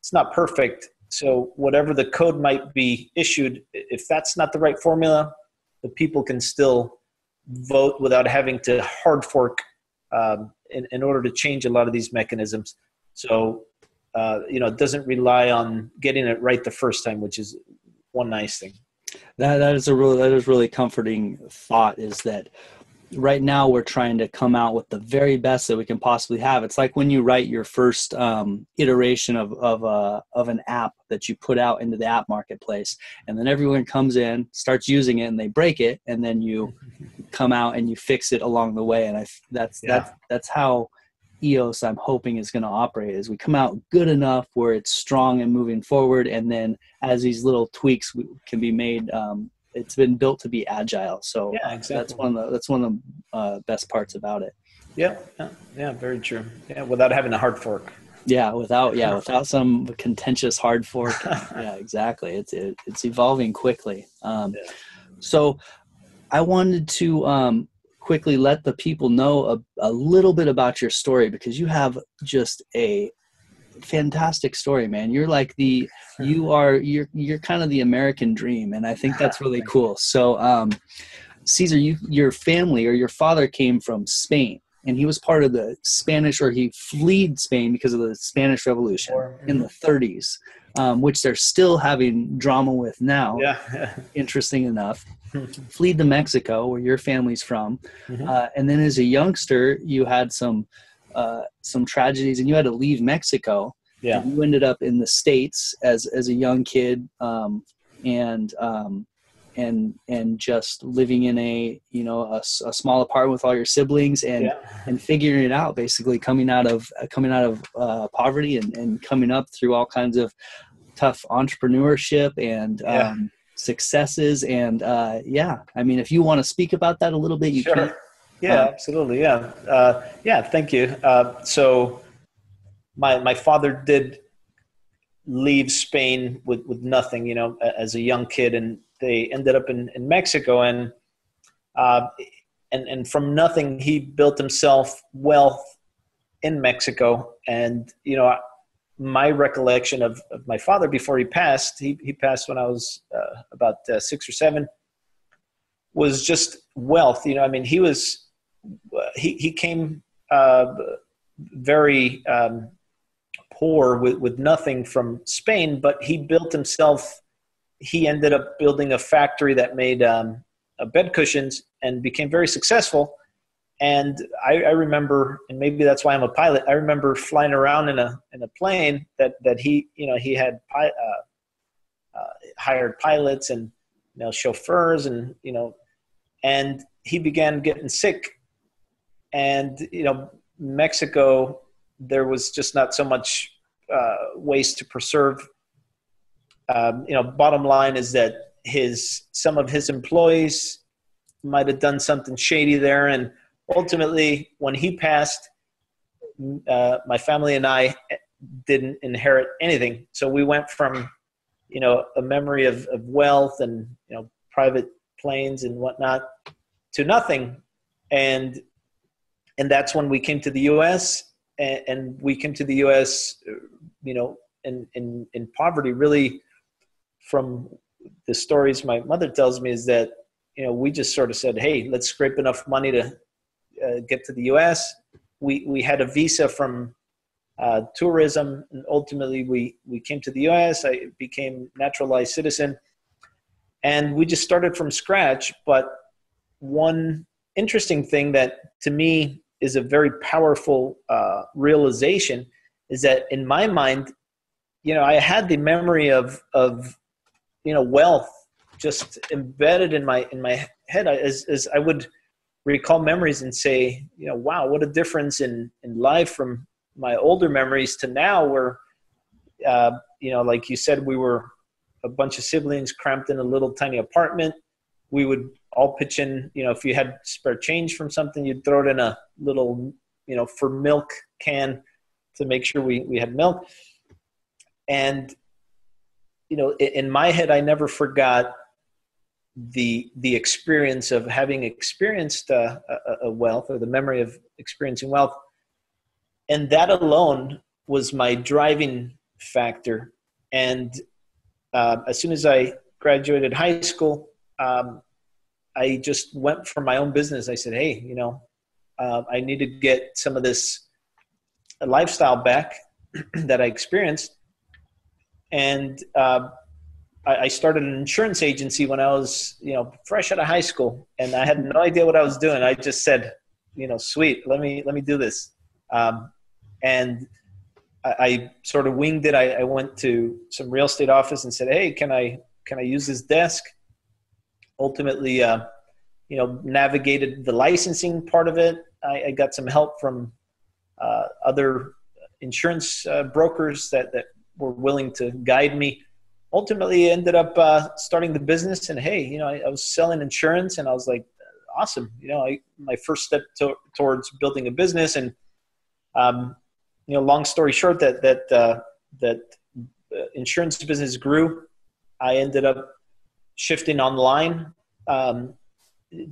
it's not perfect. So whatever the code might be issued, if that's not the right formula, the people can still vote without having to hard fork um, in, in order to change a lot of these mechanisms. So, uh, you know, it doesn't rely on getting it right the first time, which is one nice thing. That that is a really that is really comforting thought. Is that right now we're trying to come out with the very best that we can possibly have. It's like when you write your first um, iteration of of a uh, of an app that you put out into the app marketplace, and then everyone comes in, starts using it, and they break it, and then you come out and you fix it along the way. And I that's yeah. that's that's how EOS I'm hoping is going to operate. Is we come out good enough where it's strong and moving forward, and then as these little tweaks can be made. Um, it's been built to be agile. So yeah, exactly. that's one of the that's one of the uh, best parts about it. Yeah, yeah, yeah, very true. Yeah, without having a hard fork. Yeah, without yeah, without some contentious hard fork. yeah, exactly. It's it, it's evolving quickly. Um, yeah. So, I wanted to um, quickly let the people know a, a little bit about your story because you have just a fantastic story, man. You're like the you are you're you're kind of the American dream, and I think that's really cool. So, um, Caesar, you your family or your father came from Spain, and he was part of the Spanish, or he fled Spain because of the Spanish Revolution in the 30s, um, which they're still having drama with now. Yeah, interesting enough. fled to Mexico, where your family's from, mm-hmm. uh, and then as a youngster, you had some uh, some tragedies, and you had to leave Mexico. Yeah, you ended up in the states as as a young kid, um, and um, and and just living in a you know a, a small apartment with all your siblings and yeah. and figuring it out basically coming out of coming out of uh, poverty and, and coming up through all kinds of tough entrepreneurship and yeah. um, successes and uh, yeah i mean if you want to speak about that a little bit you sure. can yeah, absolutely. Yeah, uh, yeah. Thank you. Uh, so, my my father did leave Spain with with nothing, you know, as a young kid, and they ended up in in Mexico, and uh, and and from nothing he built himself wealth in Mexico, and you know. My recollection of, of my father before he passed, he, he passed when I was uh, about uh, six or seven, was just wealth. You know, I mean, he was he, he came uh, very um, poor with, with nothing from Spain, but he built himself. He ended up building a factory that made um, uh, bed cushions and became very successful. And I, I, remember, and maybe that's why I'm a pilot. I remember flying around in a in a plane that that he you know he had uh, uh, hired pilots and you know chauffeurs and you know and he began getting sick and you know Mexico, there was just not so much uh, waste to preserve. Um, you know, bottom line is that his some of his employees might have done something shady there, and ultimately, when he passed, uh, my family and I didn't inherit anything. So we went from you know a memory of, of wealth and you know private planes and whatnot to nothing and and that's when we came to the U.S. and, and we came to the U.S. You know, in in in poverty. Really, from the stories my mother tells me is that you know we just sort of said, hey, let's scrape enough money to uh, get to the U.S. We we had a visa from uh, tourism, and ultimately we we came to the U.S. I became naturalized citizen, and we just started from scratch. But one interesting thing that to me is a very powerful uh, realization is that in my mind you know i had the memory of of you know wealth just embedded in my in my head. As, as i would recall memories and say you know wow what a difference in in life from my older memories to now where uh, you know like you said we were a bunch of siblings cramped in a little tiny apartment. We would all pitch in. You know, if you had spare change from something, you'd throw it in a little, you know, for milk can to make sure we, we had milk. And, you know, in my head, I never forgot the the experience of having experienced a, a, wealth or the memory of experiencing wealth and that alone was my driving factor and uh, as soon as i graduated high school um, I just went for my own business. I said, hey, you know, uh, I need to get some of this lifestyle back that I experienced. And uh, I, I, started an insurance agency when I was, you know, fresh out of high school, and I had no idea what I was doing. I just said, you know, sweet, let me let me do this. Um, and I, I, sort of winged it. I, I went to some real estate office and said, hey, can I can I use this desk? Ultimately, uh, you know, navigated the licensing part of it. I, I got some help from uh, other insurance uh, brokers that, that were willing to guide me. Ultimately, ended up uh, starting the business, and hey, you know, I, I, was selling insurance, and I was like, awesome. You know, I, my first step to, towards building a business, and um, you know, long story short, that that uh, that uh, insurance business grew. I ended up shifting online, um,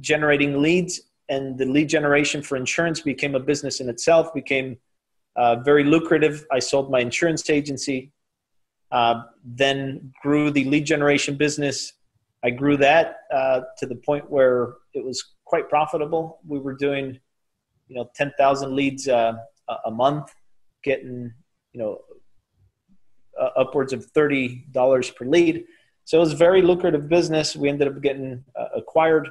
generating leads, and the lead generation for insurance became a business in itself. Became uh, very lucrative. I sold my insurance agency, uh, then grew the lead generation business. I grew that uh, to the point where it was quite profitable. We were doing, you know, ten thousand leads uh, a month, getting, you know, upwards of thirty dollars per lead. So it was a very lucrative business. We ended up getting uh, acquired,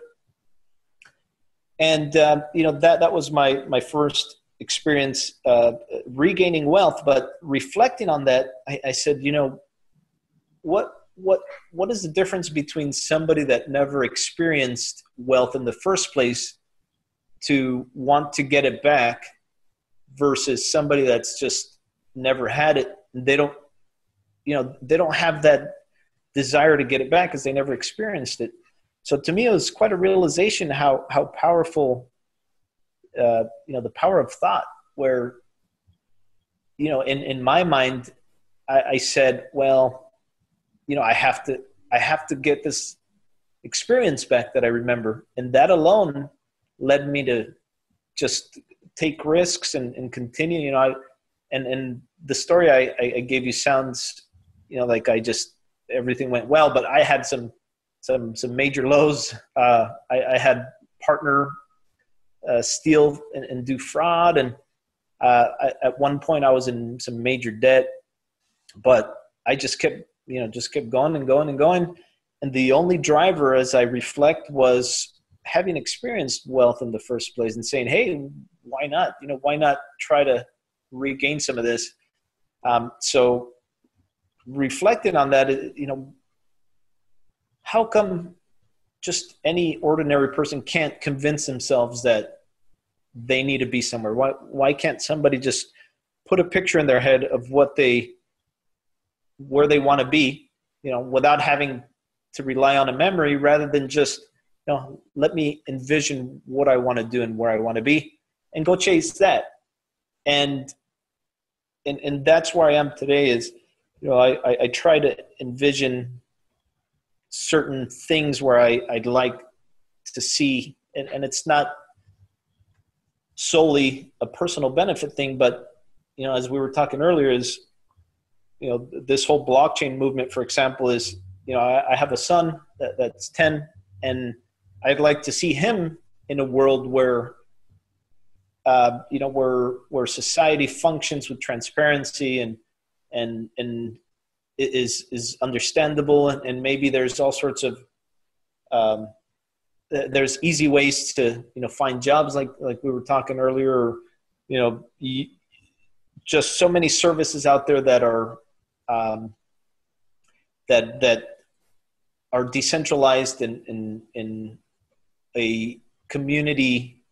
and uh, you know that that was my my first experience uh, regaining wealth. But reflecting on that, I, I said, you know, what what what is the difference between somebody that never experienced wealth in the first place to want to get it back versus somebody that's just never had it they don't you know they don't have that desire to get it back because they never experienced it. So to me it was quite a realization how how powerful uh, you know the power of thought where you know in in my mind I, I said well you know i have to i have to get this experience back that i remember. And that alone led me to just take risks and, and continue you know I, and and the story I, I gave you sounds you know like i just everything went well but i had some some some major lows uh, I, I had partner uh, steal and, and, do fraud. And uh, I, at one point, I was in some major debt, but I just kept, you know, just kept going and going and going. And the only driver, as I reflect, was having experienced wealth in the first place and saying, "Hey, why not? You know, why not try to regain some of this?" Um, so, reflecting on that, you know, how come just any ordinary person can't convince themselves that they need to be somewhere? Why why can't somebody just put a picture in their head of what they where they want to be you know without having to rely on a memory rather than just you know let me envision what i want to do and where i want to be and go chase that? And and and that's where i am today is you know i i, I try to envision certain things where I, I'd like to see, and, and it's not solely a personal benefit thing, but you know, as we were talking earlier, is you know this whole blockchain movement, for example, is you know I, I have a son that, that's ten, and I'd like to see him in a world where uh, you know where where society functions with transparency and and and is is understandable. And, and maybe there's all sorts of um, there's easy ways to you know find jobs. Like like we were talking earlier you know you, just so many services out there that are um, that that are decentralized in in, in a community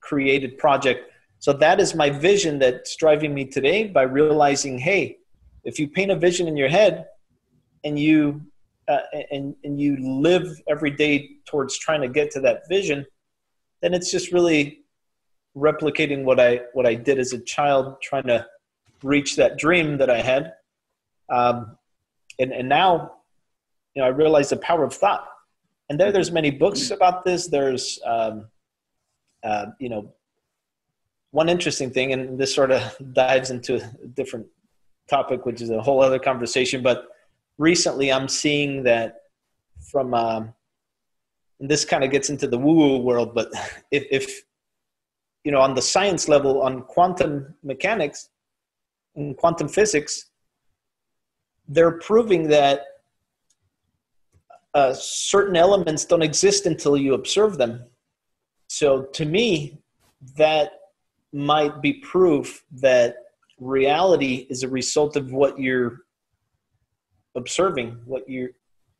created project so that is my vision that's driving me today by realizing hey if you paint a vision in your head and you uh, and and you live every day towards trying to get to that vision then it's just really replicating what i what i did as a child trying to reach that dream that i had. Um, and and now you know i realize the power of thought. And there there's many books about this. There's um, uh, you know one interesting thing and this sort of dives into a different topic, which is a whole other conversation. But recently, I'm seeing that from um, this kind of gets into the woo-woo world, but if, if you know on the science level on quantum mechanics and quantum physics, they're proving that uh, certain elements don't exist until you observe them. So to me, that might be proof that reality is a result of what you're observing, what you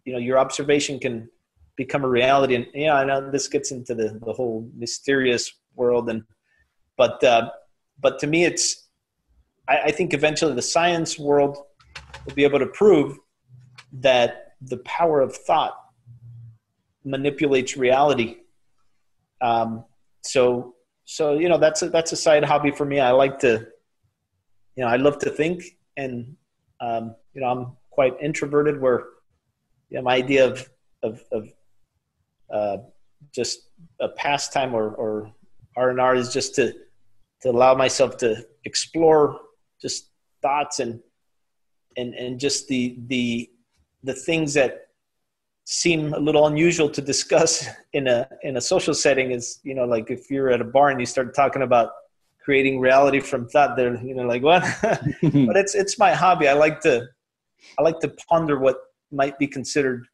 you know your observation can become a reality. And yeah, I know this gets into the the whole mysterious world, and but uh, but to me, it's I, I think eventually the science world will be able to prove that the power of thought manipulates reality. Um, so so you know that's a that's a side hobby for me. I like to you know I love to think, and um, you know I'm quite introverted. Where you know, my idea of of, of uh, just a pastime or or R and R is just to to allow myself to explore just thoughts and and and just the the the things that seem a little unusual to discuss in a in a social setting is you know like if you're at a bar and you start talking about creating reality from thought they're you know like what? But it's it's my hobby. I like to i like to ponder what might be considered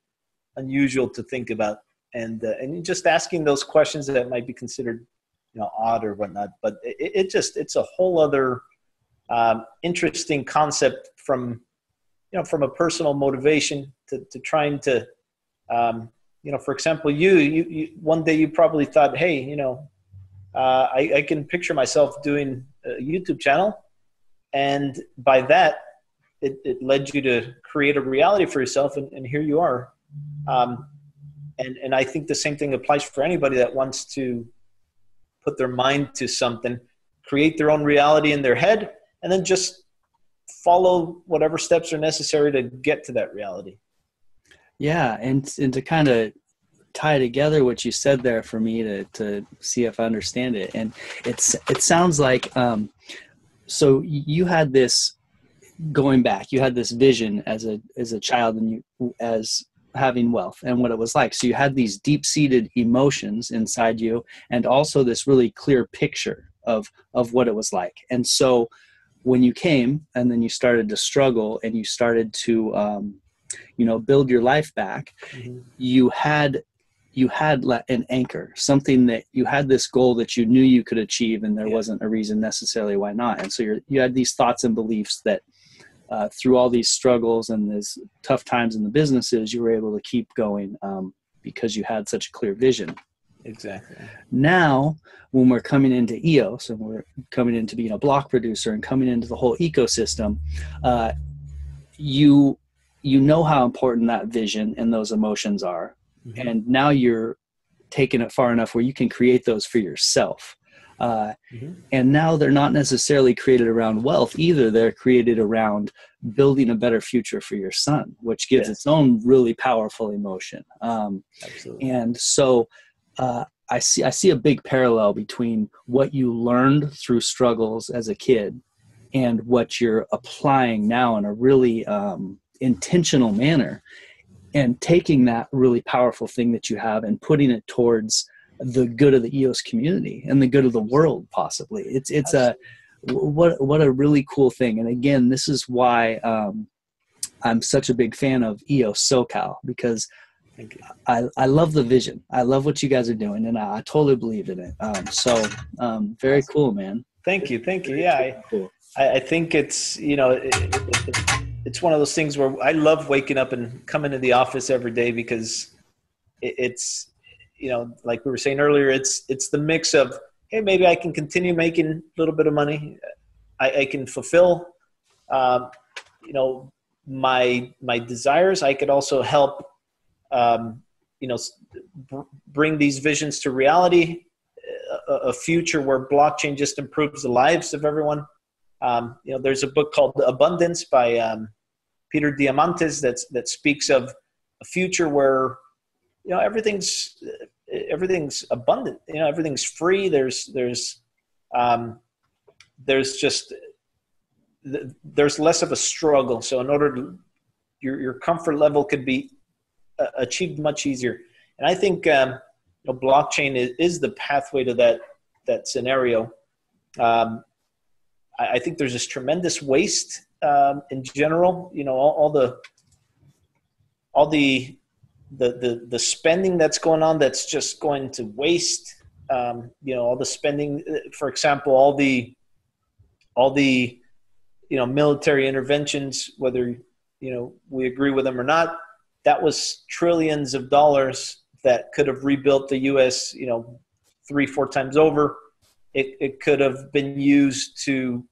unusual to think about. And uh, and just asking those questions that might be considered you know odd or whatnot. But it, it just it's a whole other um, interesting concept from you know from a personal motivation to, to trying to um, you know for example you, you, you one day you probably thought hey you know uh, I, I can picture myself doing a youtube channel. And by that it, it led you to create a reality for yourself. And, and here you are. Um, and and i think the same thing applies for anybody that wants to put their mind to something create their own reality in their head and then just follow whatever steps are necessary to get to that reality yeah and and to kind of tie together what you said there for me to to see if i understand it and it's it sounds like um so you had this going back you had this vision as a as a child and you as having wealth and what it was like. So you had these deep seated emotions inside you and also this really clear picture of of what it was like. And so when you came and then you started to struggle and you started to um, you know build your life back mm-hmm. you had you had an anchor something that you had this goal that you knew you could achieve and there yeah. wasn't a reason necessarily why not and so you you had these thoughts and beliefs that uh, through all these struggles and these tough times in the businesses you were able to keep going um, because you had such a clear vision Exactly. Now, when we're coming into EOS and we're coming into being a block producer and coming into the whole ecosystem, uh, you you know how important that vision and those emotions are, mm-hmm. and now you're taking it far enough where you can create those for yourself. Uh, mm-hmm. And now they're not necessarily created around wealth either. They're created around building a better future for your son, which gives yes. its own really powerful emotion. Um, Absolutely. And so uh, I see I see a big parallel between what you learned through struggles as a kid and what you're applying now in a really um, intentional manner and taking that really powerful thing that you have and putting it towards the good of the EOS community and the good of the world possibly it's it's a what what a really cool thing and again this is why um, I'm such a big fan of EOS SoCal because I, I love the vision. I love what you guys are doing, and I, I totally believe in it. Um, so, um, very cool, man. Thank you, thank you. Yeah, I, cool. I, I think it's you know it, it, it's one of those things where I love waking up and coming to the office every day because it, it's you know like we were saying earlier, it's it's the mix of hey maybe I can continue making a little bit of money, I, I can fulfill um, you know my my desires. I could also help um, you know br- bring these visions to reality a, a, future where blockchain just improves the lives of everyone um, you know there's a book called abundance by um, peter diamandis that's that speaks of a future where you know everything's everything's abundant you know everything's free there's there's um, there's just there's less of a struggle so in order to your, your comfort level could be uh, achieved much easier. and I think um, you know, blockchain is, is the pathway to that that scenario. Um, I, I, think there's this tremendous waste um, in general. You know, all, all the all the, the the the spending that's going on that's just going to waste. Um, you know, all the spending. For example, all the all the you know military interventions, whether you know we agree with them or not, that was trillions of dollars that could have rebuilt the U.S. You know, three four times over. It, it could have been used to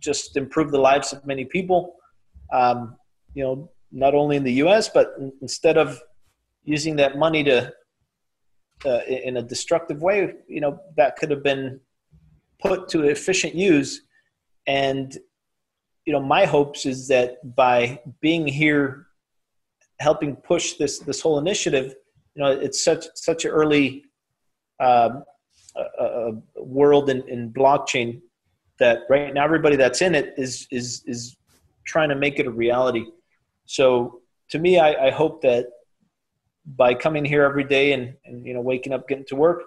just improve the lives of many people. Um, you know, not only in the U.S. but instead of using that money to uh, in a destructive way, you know, that could have been put to efficient use. And you know, my hopes is that by being here, helping push this this whole initiative, you know, it's such such an early um, uh, world in, in blockchain that right now everybody that's in it is is is trying to make it a reality. So to me, I, I hope that by coming here every day and, and you know waking up, getting to work,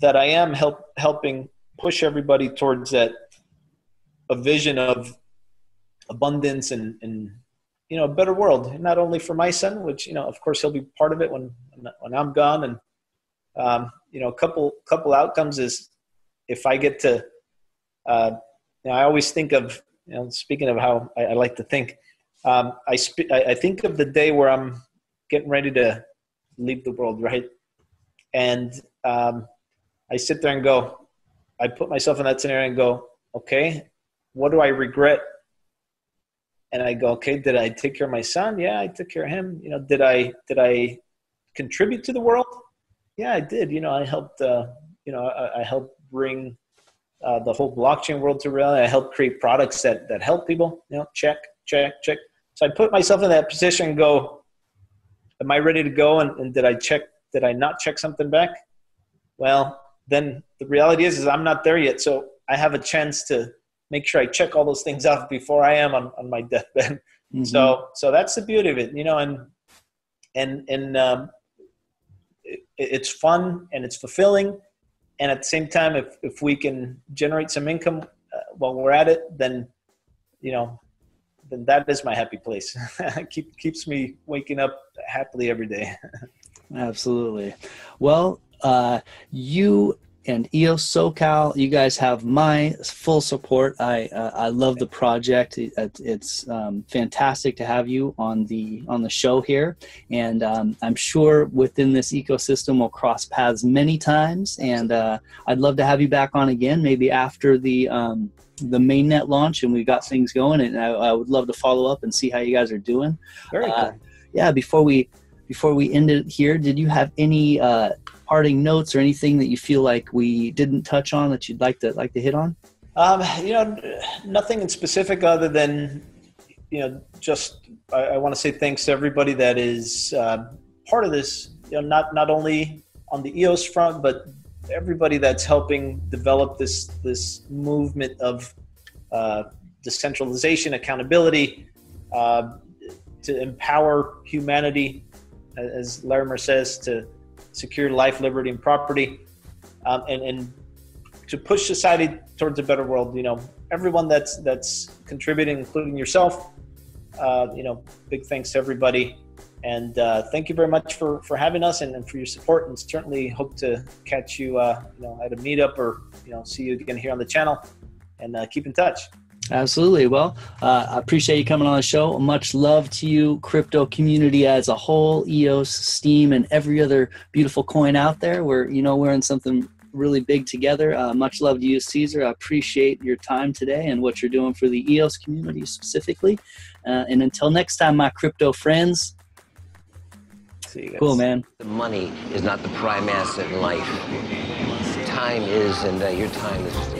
that I am help helping push everybody towards that a vision of abundance and and you know a better world not only for my son which you know of course he'll be part of it when when i'm gone and um, you know a couple couple outcomes is if i get to uh, you know, I always think of, you know, speaking of how I, I like to think, um, I, sp- I, I think of the day where I'm getting ready to leave the world, right? And um, I sit there and go, I put myself in that scenario and go, okay, what do I regret? And I go, okay, did I take care of my son? Yeah, I took care of him. You know, did I did I contribute to the world? Yeah, I did. You know, I helped. Uh, you know, I, I helped bring uh, the whole blockchain world to reality. I helped create products that that help people. You know, check, check, check. So I put myself in that position and go, am I ready to go? And, and did I check? Did I not check something back? Well, then the reality is, is I'm not there yet. So I have a chance to make sure I check all those things off before I am on, on my deathbed. Mm-hmm. So, so that's the beauty of it, you know, and, and, and, um, it's fun and it's fulfilling. And at the same time if, if we can generate some income uh, while we're at it then you know then that is my happy place. Keep, keeps me waking up happily every day. Absolutely. Well uh, you and EOS SoCal, you guys have my full support. I uh, I love the project. It, it's um, fantastic to have you on the on the show here, and um, I'm sure within this ecosystem we'll cross paths many times. And uh, I'd love to have you back on again, maybe after the um, the mainnet launch and we've got things going. And I, I, would love to follow up and see how you guys are doing. Very uh, cool. Yeah. Before we before we end it here, did you have any uh, parting notes or anything that you feel like we didn't touch on that you'd like to like to hit on? Um, you know, nothing in specific other than you know, just I, I want to say thanks to everybody that is uh, part of this. You know, not not only on the EOS front, but everybody that's helping develop this this movement of uh, decentralization, accountability, uh, to empower humanity, as Larimer says, to secure life, liberty, and property, um, and, and to push society towards a better world. You know, everyone that's that's contributing, including yourself. Uh, you know, big thanks to everybody, and uh, thank you very much for for having us and, and, for your support. And certainly hope to catch you, uh, you know, at a meetup or you know, see you again here on the channel, and uh, keep in touch. Absolutely. Well, uh, I appreciate you coming on the show. Much love to you, crypto community as a whole, EOS, Steem, and every other beautiful coin out there. We're, you know, we're in something really big together. Uh, much love to you, Caesar. I appreciate your time today and what you're doing for the EOS community specifically. Uh, and until next time, my crypto friends. See you guys. Cool, man. The money is not the prime asset in life. Time is, and uh, your time is just.